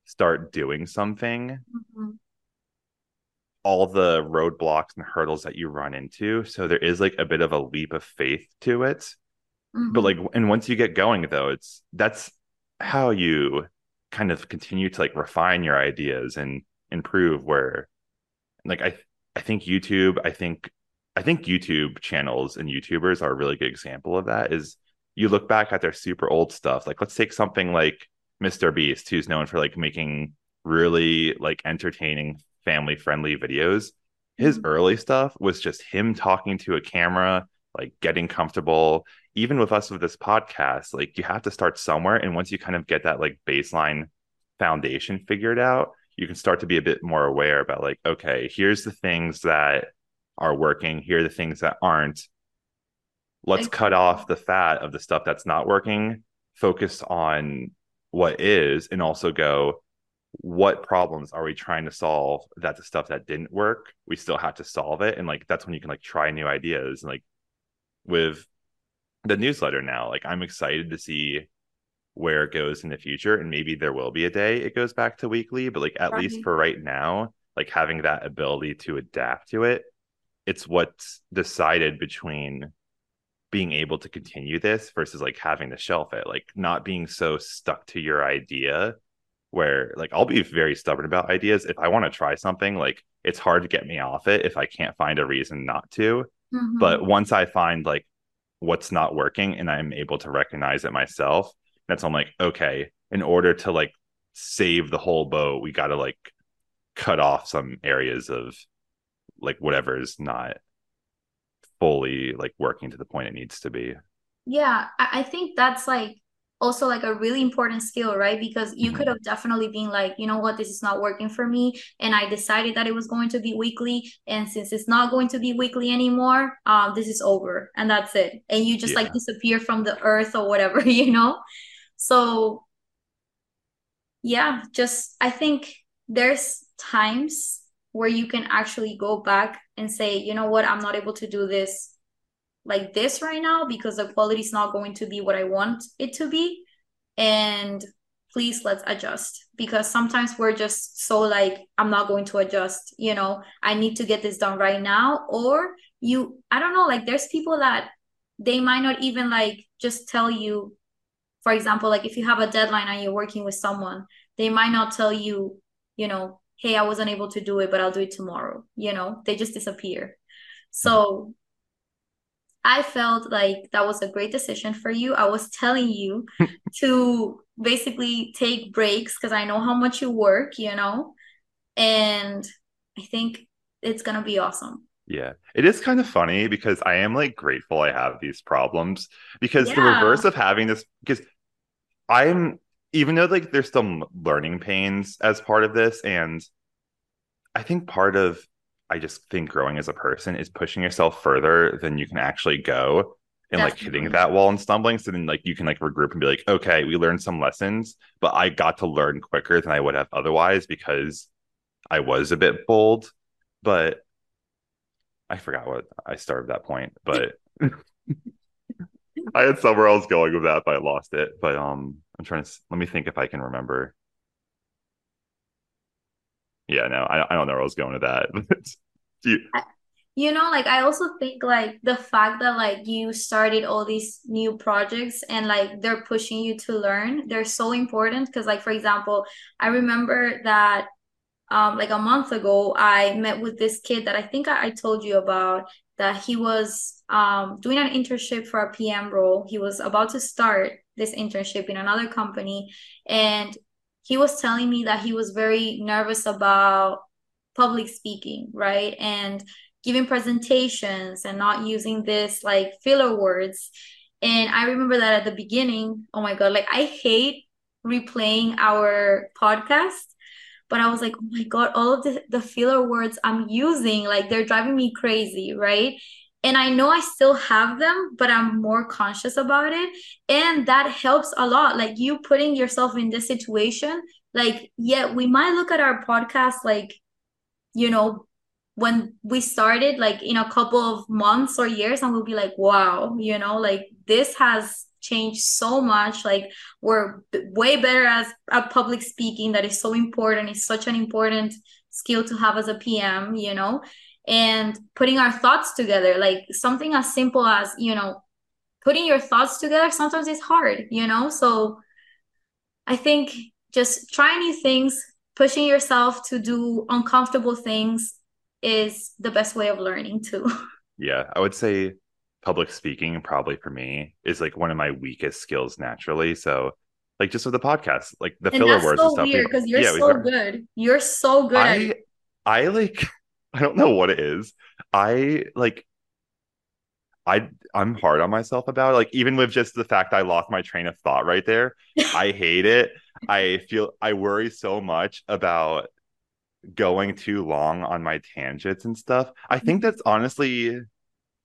start doing something Mhm. all the roadblocks and hurdles that you run into. So there is like a bit of a leap of faith to it. mm-hmm. but like and once you get going though it's that's how you kind of continue to like refine your ideas and improve where like i i think youtube i think i think youtube channels and youtubers are a really good example of that is you look back at their super old stuff like let's take something like mr beast who's known for like making really like entertaining family friendly videos. His mm-hmm. early stuff was just him talking to a camera like getting comfortable. Even with us with this podcast like you have to start somewhere and once you kind of get that like baseline foundation figured out you can start to be a bit more aware about like okay here's the things that are working here are the things that aren't. Let's cut off the fat of the stuff that's not working. Focus on what is and also go what problems are we trying to solve that the stuff that didn't work we still have to solve it. And like that's when you can like try new ideas. And like with the newsletter now like i'm excited to see where it goes in the future. And maybe there will be a day it goes back to weekly but like at right. least for right now like having that ability to adapt to it it's what's decided between being able to continue this versus like having to shelf it like not being so stuck to your idea where like I'll be very stubborn about ideas if I want to try something like it's hard to get me off it if I can't find a reason not to mm-hmm. but once I find like what's not working and I'm able to recognize it myself that's I'm like, okay, in order to like save the whole boat, we got to like cut off some areas of like whatever is not fully like working to the point it needs to be. Yeah, I think that's like also like a really important skill, right? Because you mm-hmm. could have definitely been like, you know what, this is not working for me. And I decided that it was going to be weekly. And since it's not going to be weekly anymore, um, this is over and that's it. And you just yeah. like disappear from the earth or whatever, *laughs* you know? So yeah, just I think there's times where you can actually go back and say, you know what, I'm not able to do this like this right now because the quality is not going to be what I want it to be. And please let's adjust because sometimes we're just so like i'm not going to adjust you know i need to get this done right now or you i don't know like there's people that they might not even like just tell you for example like if you have a deadline and you're working with someone they might not tell you you know hey i wasn't able to do it but i'll do it tomorrow you know they just disappear. So i felt like that was a great decision for you. I was telling you *laughs* to basically take breaks because i know how much you work you know and i think it's gonna be awesome. Yeah, it is kind of funny because I am like grateful I have these problems because yeah. the reverse of having this because I'm even though like there's some learning pains as part of this, and I think part of I just think growing as a person is pushing yourself further than you can actually go and Definitely. like hitting that wall and stumbling. So then like you can like regroup and be like, okay, we learned some lessons, but I got to learn quicker than I would have otherwise because I was a bit bold. But I forgot what I started that point, but *laughs* I had somewhere else going with that, but I lost it. But um, I'm trying to let me think if I can remember. Yeah, no, I, I don't know where I was going with that. *laughs* you... you know, like I also think like the fact that like you started all these new projects and like they're pushing you to learn, they're so important. Because like for example, I remember that um like a month ago I met with this kid that I think I, I told you about that he was um, doing an internship for a PM role. He was about to start this internship in another company. And he was telling me that he was very nervous about public speaking, right? And giving presentations and not using this like filler words. And I remember that at the beginning, oh my God, like I hate replaying our podcast but I was like, oh my God, all of the, the filler words I'm using, like they're driving me crazy, right? And I know I still have them, but I'm more conscious about it. And that helps a lot. Like you putting yourself in this situation, like, yeah, we might look at our podcast like, you know, when we started, like in a couple of months or years, and we'll be like, wow, you know, like this has changed so much like we're way better as at public speaking that is so important it's such an important skill to have as a pm you know and putting our thoughts together like something as simple as you know putting your thoughts together sometimes it's hard, you know? So I think just trying new things, pushing yourself to do uncomfortable things is the best way of learning too. *laughs* Yeah, I would say public speaking probably for me is like one of my weakest skills naturally. So like just with the podcast, like the and filler words so and stuff. because you're yeah, so good. You're so good at I. I like I don't know what it is. I like I I'm hard on myself about it. Like even with just the fact I lost my train of thought right there. *laughs* I hate it. I feel I worry so much about going too long on my tangents and stuff. I think that's honestly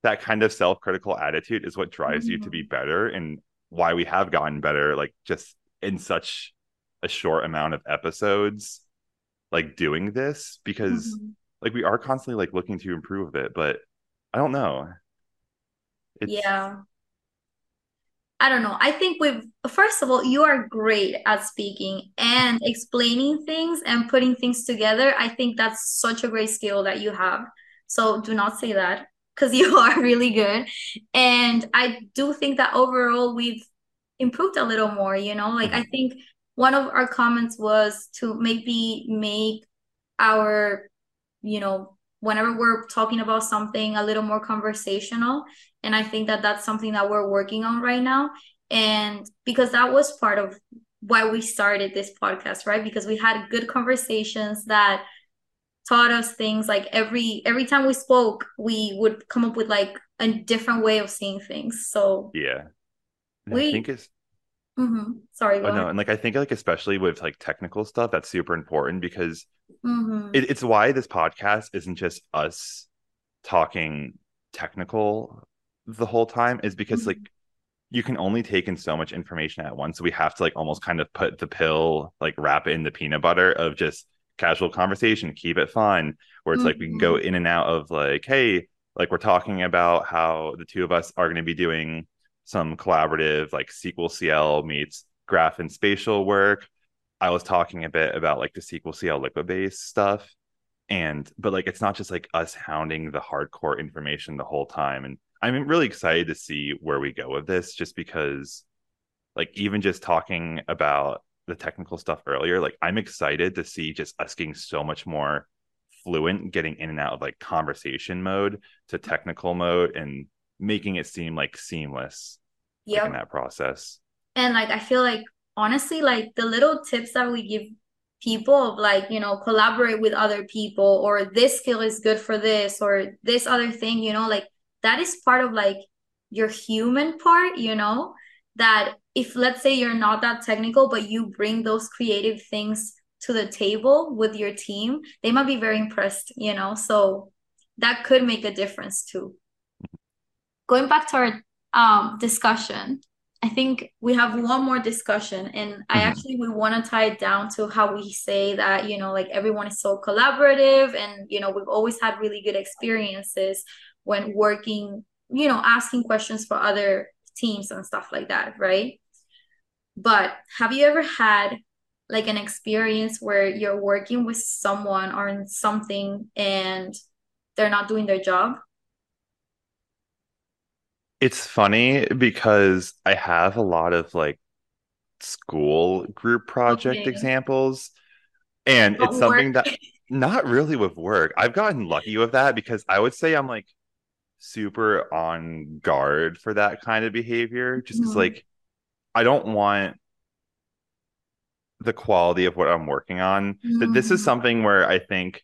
that kind of self-critical attitude is what drives you to be better and why we have gotten better like just in such a short amount of episodes like doing this because Mhm. Like we are constantly like looking to improve it but i don't know it's Yeah. I don't know. I think we've, first of all, you are great at speaking and explaining things and putting things together. I think that's such a great skill that you have. So do not say that because *laughs* you are really good. And I do think that overall we've improved a little more, you know? Like I mm-hmm. think one of our comments was to maybe make our, you know, whenever we're talking about something a little more conversational. And I think that that's something that we're working on right now. And because that was part of why we started this podcast, right? Because we had good conversations that taught us things like every every time we spoke, we would come up with like a different way of seeing things. So, yeah And We- i think it's mhm. sorry, oh no and like i think like especially with like technical stuff that's super important because Mhm. it, it's why this podcast isn't just us talking technical the whole time is because Mhm. like you can only take in so much information at once so we have to like almost kind of put the pill like wrap it in the peanut butter of just casual conversation keep it fun where it's like we can go in and out of like hey like we're talking about how the two of us are going to be doing some collaborative like SQLcl meets graph and spatial work I was talking a bit about like the SQL CL Liquibase stuff. And but like it's not just like us hounding the hardcore information the whole time. And I'm really excited to see where we go with this just because like even just talking about the technical stuff earlier, like I'm excited to see just us getting so much more fluent getting in and out of like conversation mode to technical mode and making it seem like seamless Yep. in that process. And like I feel like honestly, like the little tips that we give people of like, you know, collaborate with other people or this skill is good for this or this other thing, you know, like that is part of like your human part, you know, that if let's say you're not that technical, but you bring those creative things to the table with your team, they might be very impressed, you know. So that could make a difference too. Going back to our um discussion, I think we have one more discussion, and I Mhm. actually we want to tie it down to how we say that, you know, like everyone is so collaborative, and you know, we've always had really good experiences when working, you know, asking questions for other teams and stuff like that, right? But have you ever had like an experience where you're working with someone or in something and they're not doing their job? It's funny because I have a lot of like school group project Okay. examples, and Don't it's something work. that *laughs* not really with work. I've gotten lucky with that because I would say I'm like super on guard for that kind of behavior just because Mhm. like I don't want the quality of what I'm working on. Th- This is Mhm. something where I think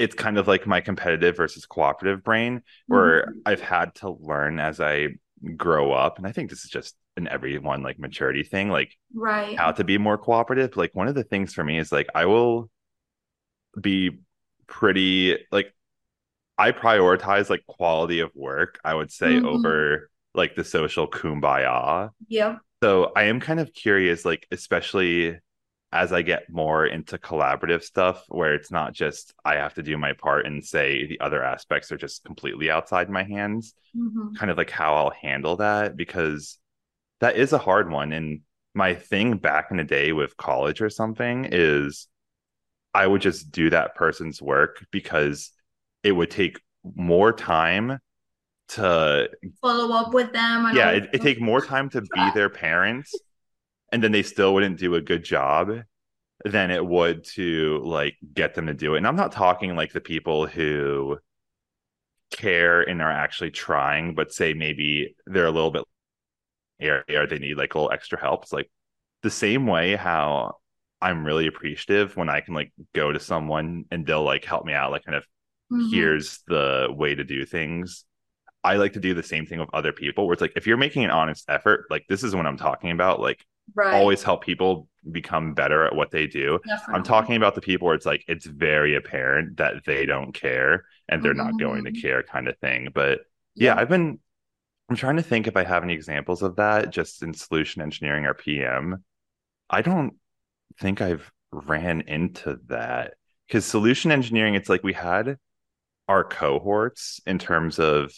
it's kind of like my competitive versus cooperative brain where Mhm. I've had to learn as I grow up. And I think this is just an everyone like maturity thing, like Right. how to be more cooperative. Like one of the things for me is like I will be pretty like I prioritize like quality of work, I would say, Mhm. over like the social kumbaya. yeah So I am kind of curious, like, especially as I get more into collaborative stuff where it's not just I have to do my part and say the other aspects are just completely outside my hands, Mhm. kind of like how I'll handle that because that is a hard one. And my thing back in the day with college or something is I would just do that person's work because it would take more time to follow up with them yeah it, it take more time to be *laughs* their parents and then they still wouldn't do a good job than it would to like get them to do it and i'm not talking like the people who care and are actually trying but say maybe they're a little bit area or they need like a little extra help it's like the same way how i'm really appreciative when i can like go to someone and they'll like help me out like kind of Mhm. here's the way to do things. I like to do the same thing with other people where it's like if you're making an honest effort, like this is what I'm talking about, like right always help people become better at what they do. I'm talking about the people where it's like it's very apparent that they don't care and they're not going to Mhm. care kind of thing. But yeah, I've been I'm trying to think if I have any examples of that just in solution engineering or PM. I don't think I've ran into that because solution engineering, it's like we had our cohorts in terms of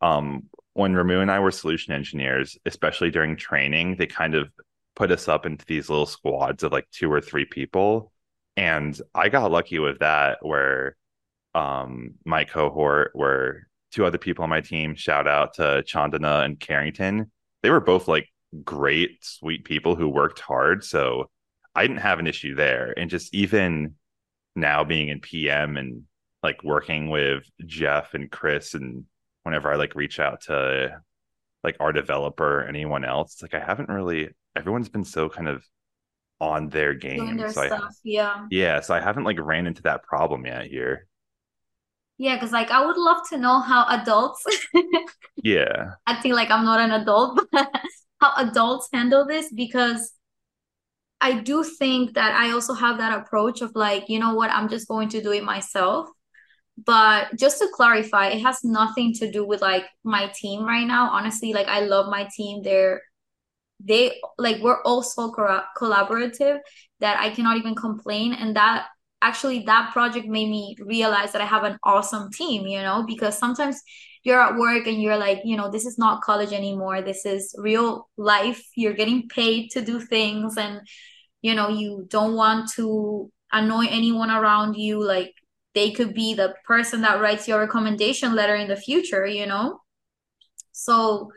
um when Ramu and I were solution engineers, especially during training, they kind of put us up into these little squads of like two or three people. And I got lucky with that where um my cohort were two other people on my team, shout out to Chandana and Carrington. They were both like great, sweet people who worked hard. So I didn't have an issue there. And just even now being in PM and like working with Jeff and Chris and whenever I like reach out to like our developer or anyone else, like I haven't really everyone's been so kind of on their game. their So I yeah yeah, so I haven't like ran into that problem yet here. yeah because like I would love to know how adults *laughs* Yeah. I acting like I'm not an adult *laughs* but how adults handle this because I do think that I also have that approach of like you know what I'm just going to do it myself but just to clarify it has nothing to do with like my team right now. Honestly like I love my team. They're they like we're all so collaborative that I cannot even complain. And that actually that project made me realize that I have an awesome team you know because sometimes you're at work and you're like you know this is not college anymore. This is real life. You're getting paid to do things and you know you don't want to annoy anyone around you. Like they could be the person that writes your recommendation letter in the future you know so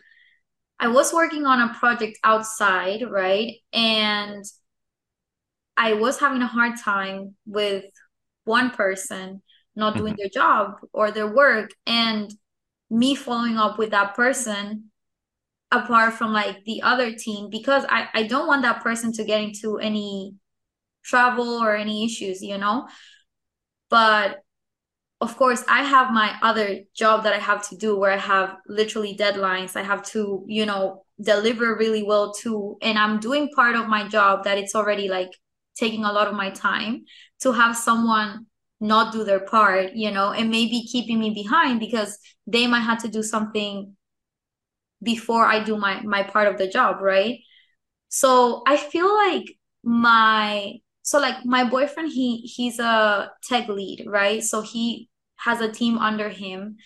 I was working on a project outside, right? And I was having a hard time with one person not doing Mhm. their job or their work and me following up with that person apart from like the other team because I, I don't want that person to get into any trouble or any issues, you know? But of course, I have my other job that I have to do where I have literally deadlines. I have to, you know, deliver really well too. And I'm doing part of my job that it's already like taking a lot of my time to have someone not do their part, you know, and maybe keeping me behind because they might have to do something before I do my my part of the job, right? So I feel like my so like my boyfriend he he's a tech lead, right? So he has a team under him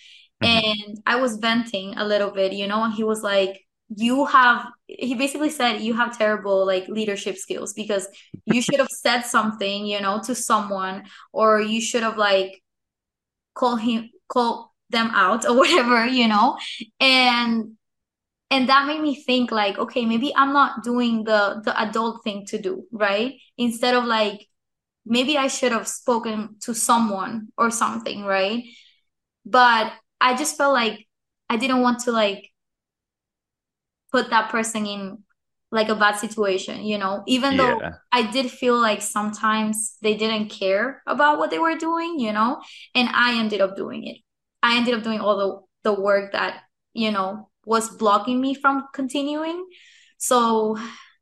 Mhm. and I was venting a little bit, you know, and he was like you have he basically said you have terrible like leadership skills because you *laughs* should have said something, you know, to someone or you should have like call him call them out or *laughs* whatever, you know. And and that made me think like okay maybe i'm not doing the the adult thing to do right? Instead of like maybe i should have spoken to someone or something right? But i just felt like i didn't want to like put that person in like a bad situation you know? Even though i did feel like sometimes they didn't care about what they were doing you know? And i ended up doing it. I ended up doing all the the work that you know was blocking me from continuing so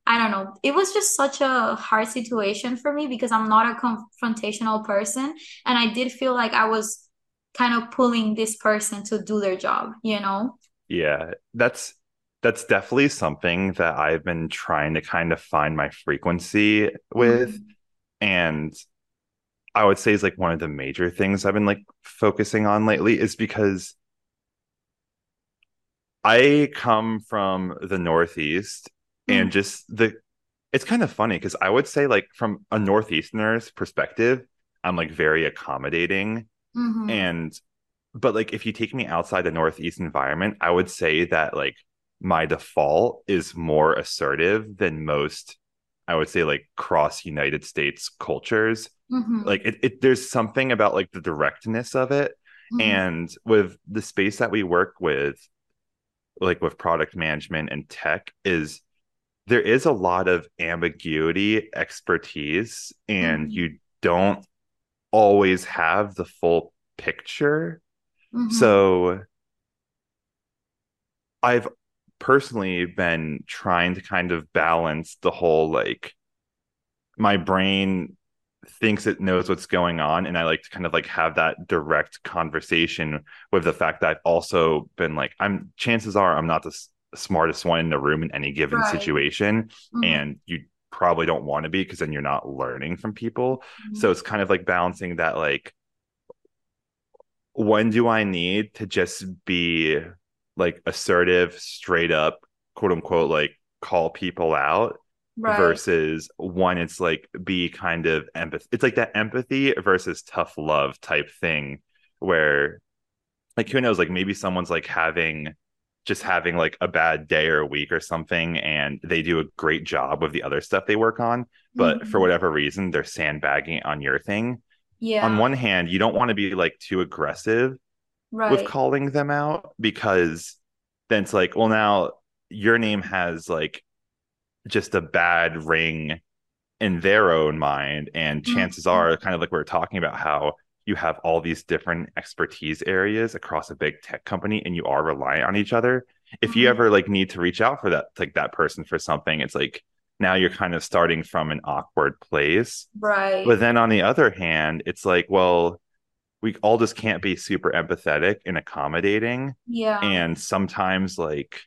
i don't know it was just such a hard situation for me because i'm not a confrontational person and i did feel like i was kind of pulling this person to do their job you know Yeah. That's that's definitely something that I've been trying to kind of find my frequency with. Mhm. And I would say is like one of the major things I've been like focusing on lately is because I come from the Northeast and just the it's kind of funny because I would say like from a Northeasterner's perspective, I'm like very accommodating Mhm. and but like if you take me outside the Northeast environment, I would say that like my default is more assertive than most, I would say like cross United States cultures. Mm-hmm. Like it, it there's something about like the directness of it. Mm-hmm. And with the space that we work with, like with product management and tech, is there is a lot of ambiguity, expertise, and Mhm. you don't always have the full picture. Mhm. So I've personally been trying to kind of balance the whole like my brain thinks it knows what's going on and I like to kind of like have that direct conversation with the fact that I've also been like I'm chances are I'm not the s- smartest one in the room in any given Right. situation Mhm. and you probably don't want to be because then you're not learning from people Mhm. so it's kind of like balancing that like when do I need to just be like assertive, straight up, quote unquote, like call people out right. versus one it's like be kind of empathy. It's like that empathy versus tough love type thing where like who knows, like maybe someone's like having just having like a bad day or a week or something and they do a great job with the other stuff they work on, but for Mhm. whatever reason they're sandbagging on your thing. yeah, On one hand, you don't want to be like too aggressive right. with calling them out because then it's like, well, now your name has like just a bad ring in their own mind. And chances Mhm. are, kind of like we were talking about, how you have all these different expertise areas across a big tech company and you are reliant on each other. If you Mhm. ever like need to reach out for that, like that person for something, it's like now you're kind of starting from an awkward place. right. But then on the other hand, it's like, well, we all just can't be super empathetic and accommodating. yeah, And sometimes, like,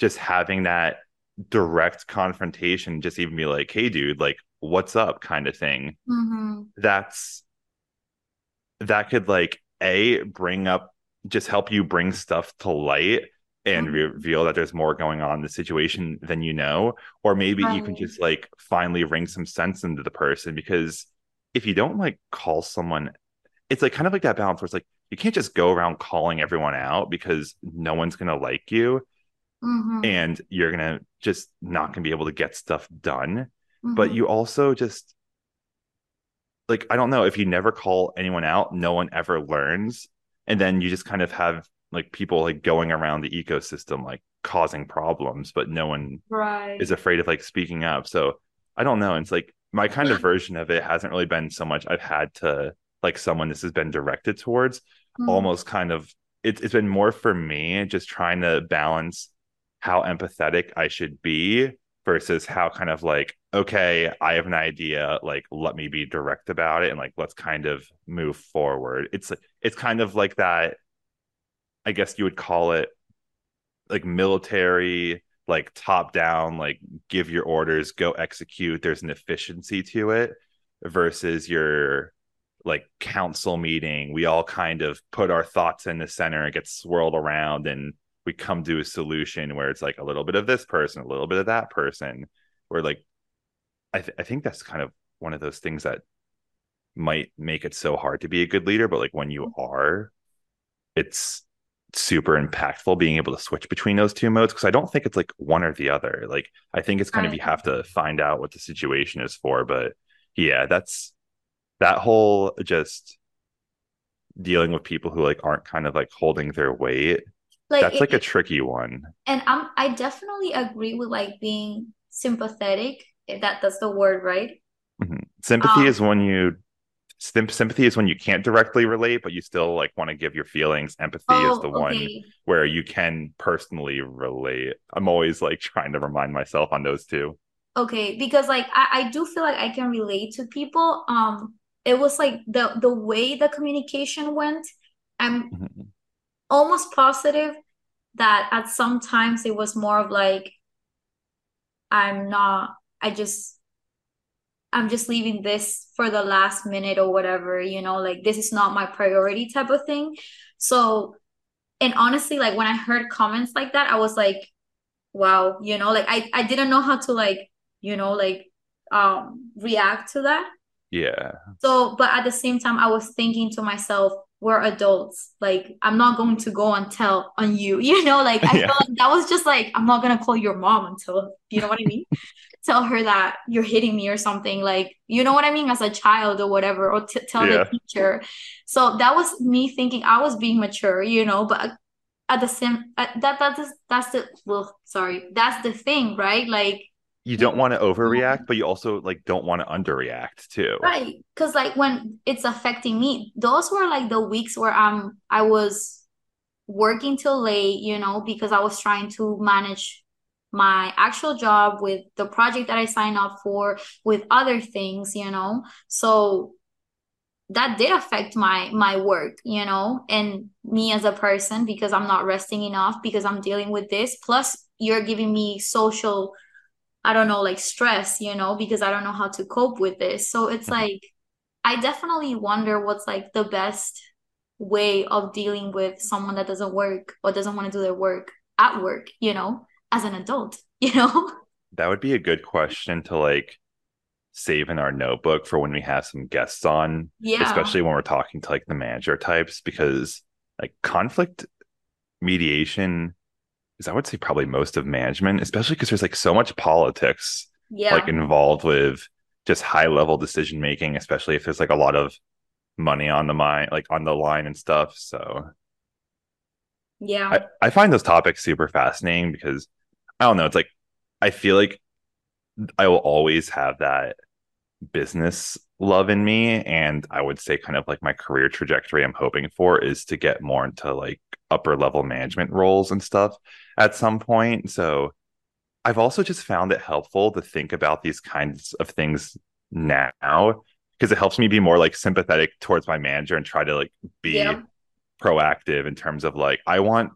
just having that direct confrontation, just even be like, hey, dude, like, what's up kind of thing. Mhm. That's that could, like, A, bring up, just help you bring stuff to light and Mhm. reveal that there's more going on in the situation than you know. Or maybe you can just, like, finally ring some sense into the person because if you don't, like, call someone it's like kind of like that balance where it's like you can't just go around calling everyone out because no one's gonna like you Mhm. and you're gonna just not gonna be able to get stuff done. But Mhm. you also just like I don't know if you never call anyone out, no one ever learns, and then you just kind of have like people like going around the ecosystem like causing problems, but no one right. is afraid of like speaking up. So I don't know. It's like my kind of *laughs* version of it hasn't really been so much I've had to like someone this has been directed towards, Mhm. almost kind of it's it's been more for me just trying to balance how empathetic I should be versus how kind of like okay, I have an idea, like let me be direct about it and like let's kind of move forward. It's it's kind of like that I guess you would call it like military like top down like give your orders go execute there's an efficiency to it versus your like council meeting we all kind of put our thoughts in the center and get swirled around and we come to a solution where it's like a little bit of this person a little bit of that person where like I, th- I think that's kind of one of those things that might make it so hard to be a good leader but like when you mm-hmm. are it's super impactful being able to switch between those two modes because I don't think it's like one or the other. Like I think it's kind of you have to find out what the situation is for. But yeah, that's that whole just dealing with people who like aren't kind of like holding their weight. Like That's it- like a tricky one. and I'm I definitely agree with like being sympathetic. If that that's the word, right? Mhm. Sympathy Um, is when you sym- sympathy is when you can't directly relate, but you still like want to give your feelings. Empathy is Oh, the one where you can personally relate. I'm always like trying to remind myself on those two. Okay, because like I, I do feel like I can relate to people. Um, it was like the the way the communication went. I'm Mhm. almost positive that at some times it was more of like I'm not I just I'm just leaving this for the last minute or whatever, you know, like this is not my priority type of thing. So, and honestly, like when I heard comments like that, I was like, wow, you know, like I I didn't know how to like, you know, like um react to that. Yeah. So, but at the same time, I was thinking to myself, we're adults. Like I'm not going to go and tell on you, *laughs* you know, like I yeah. felt like that was just like I'm not gonna call your mom until you know what I mean? *laughs* tell her that you're hitting me or something, like you know what I mean, as a child or whatever, or t- tell yeah. the teacher. So that was me thinking I was being mature, you know, but at the same at that that's that's the well, sorry, that's the thing, right? Like you don't want to overreact, mm-hmm. but you also like don't want to underreact too. Right. Cause like when it's affecting me, those were like the weeks where I'm I was working till late, you know, because I was trying to manage my actual job with the project that I signed up for, with other things, you know. So that did affect my my work you know and me as a person because i'm not resting enough because i'm dealing with this plus you're giving me social I don't know, like stress, you know, because I don't know how to cope with this. So it's mm-hmm. like, I definitely wonder what's like the best way of dealing with someone that doesn't work or doesn't want to do their work at work, you know, as an adult, *laughs* you know? That would be a good question to like save in our notebook for when we have some guests on. Yeah. Especially when we're talking to like the manager types, because like conflict mediation is I would say probably most of management, especially because there's like so much politics yeah. like involved with just high level decision making, especially if there's like a lot of money on the mind, like on the line and stuff. So yeah, I, I find those topics super fascinating because I don't know, it's like I feel like I will always have that business love in me and i would say kind of like my career trajectory i'm hoping for is to get more into like upper level management roles and stuff at some point so i've also just found it helpful to think about these kinds of things now because it helps me be more like sympathetic towards my manager and try to like be yeah. proactive in terms of like i want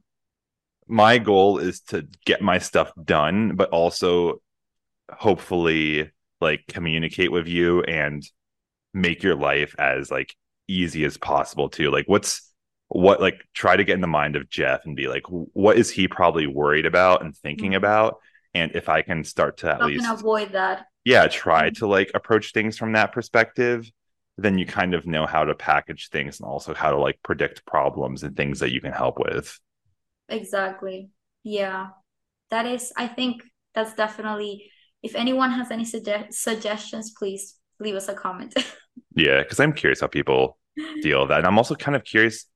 my goal is to get my stuff done but also hopefully like communicate with you and make your life as like easy as possible too like what's what like try to get in the mind of jeff and be like what is he probably worried about and thinking mm-hmm. about and if i can start to at least avoid that yeah try mm-hmm. to like approach things from that perspective then you kind of know how to package things and also how to like predict problems and things that you can help with exactly yeah that is i think that's definitely if anyone has any suge- suggestions, please leave us a comment. *laughs* yeah, because I'm curious how people deal with that. And I'm also kind of curious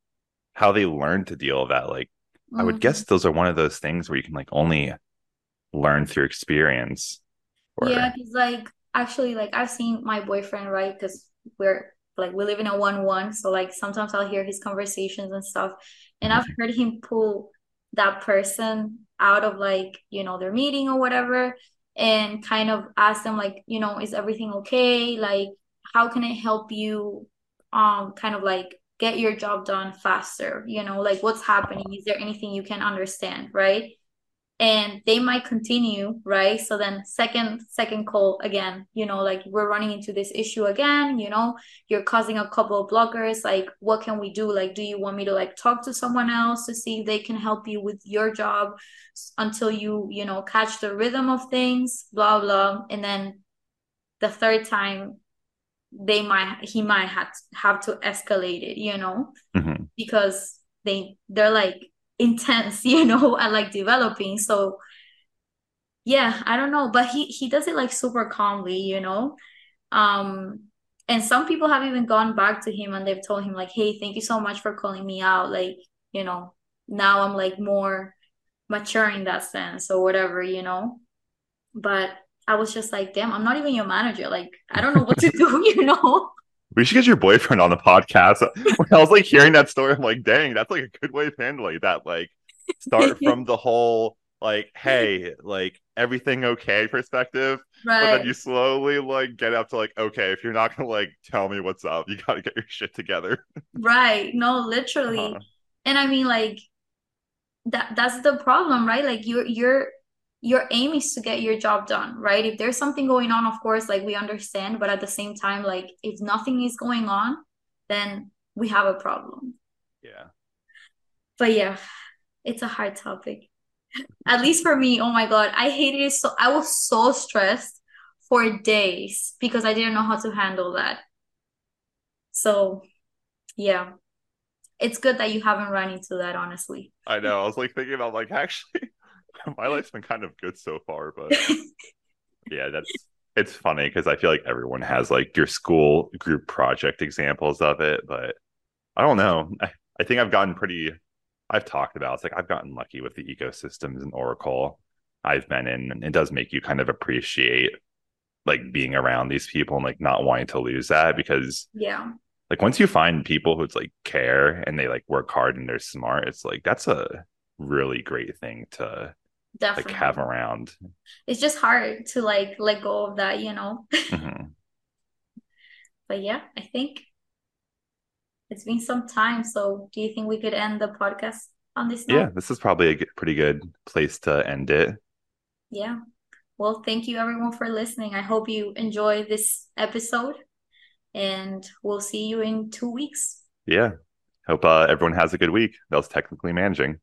how they learn to deal with that. Like, mm-hmm. I would guess mm-hmm. those are one of those things where you can like only learn through experience. Or... Yeah, because like actually, like I've seen my boyfriend, right? Because we're like we live in a one one, so like sometimes I'll hear his conversations and stuff, and mm-hmm. I've heard him pull that person out of like you know their meeting or whatever and kind of ask them like you know is everything okay like how can i help you um kind of like get your job done faster you know like what's happening? Is there anything you can understand right? And they might continue right? So then second second call again you know like we're running into this issue again you know you're causing a couple of blockers like what can we do? Like do you want me to like talk to someone else to see if they can help you with your job until you you know catch the rhythm of things blah blah. And then the third time they might he might have have to escalate it you know? Mm-hmm. because they they're like intense *laughs* you know and like developing. So yeah i don't know. But he he does it like super calmly you know? Um and some people have even gone back to him and they've told him like hey thank you so much for calling me out. Like you know now i'm like more mature in that sense or whatever you know? But i was just like damn i'm not even your manager like i don't know what to do *laughs* you know we should get your boyfriend on the podcast. when I was like hearing that story, I'm like, dang, that's like a good way of handling that. Like, start *laughs* from the whole like, hey, like everything okay perspective. Right. But then you slowly like get up to like, okay, if you're not gonna like tell me what's up, you gotta get your shit together. right. No, *laughs* literally. Uh-huh. And I mean like that that's the problem, right? Like you're you're your aim is to get your job done, right? If there's something going on, of course, like we understand, but at the same time, like if nothing is going on, then we have a problem. Yeah. But yeah, it's a hard topic. At least for me, oh my god, I hated it so I was so stressed for days because I didn't know how to handle that. So, yeah. it's good that you haven't run into that, honestly. I know. I was like thinking about like *laughs* actually *laughs* my life's been kind of good so far, but *laughs* yeah, that's it's funny because I feel like everyone has like your school group project examples of it, but I don't know. I, I think I've gotten pretty I've talked about it's like I've gotten lucky with the ecosystems in Oracle I've been in, and it does make you kind of appreciate like being around these people and like not wanting to lose that because yeah like once you find people who's like care and they like work hard and they're smart it's like that's a really great thing to definitely. like have around. It's just hard to like let go of that you know? *laughs* Mm-hmm. but yeah i think it's been some time so do you think we could end the podcast on this note? yeah this is probably a pretty good place to end it. Yeah. Well thank you everyone for listening. I hope you enjoy this episode and we'll see you in two weeks. Yeah. Hope uh, everyone has a good week. That was technically managing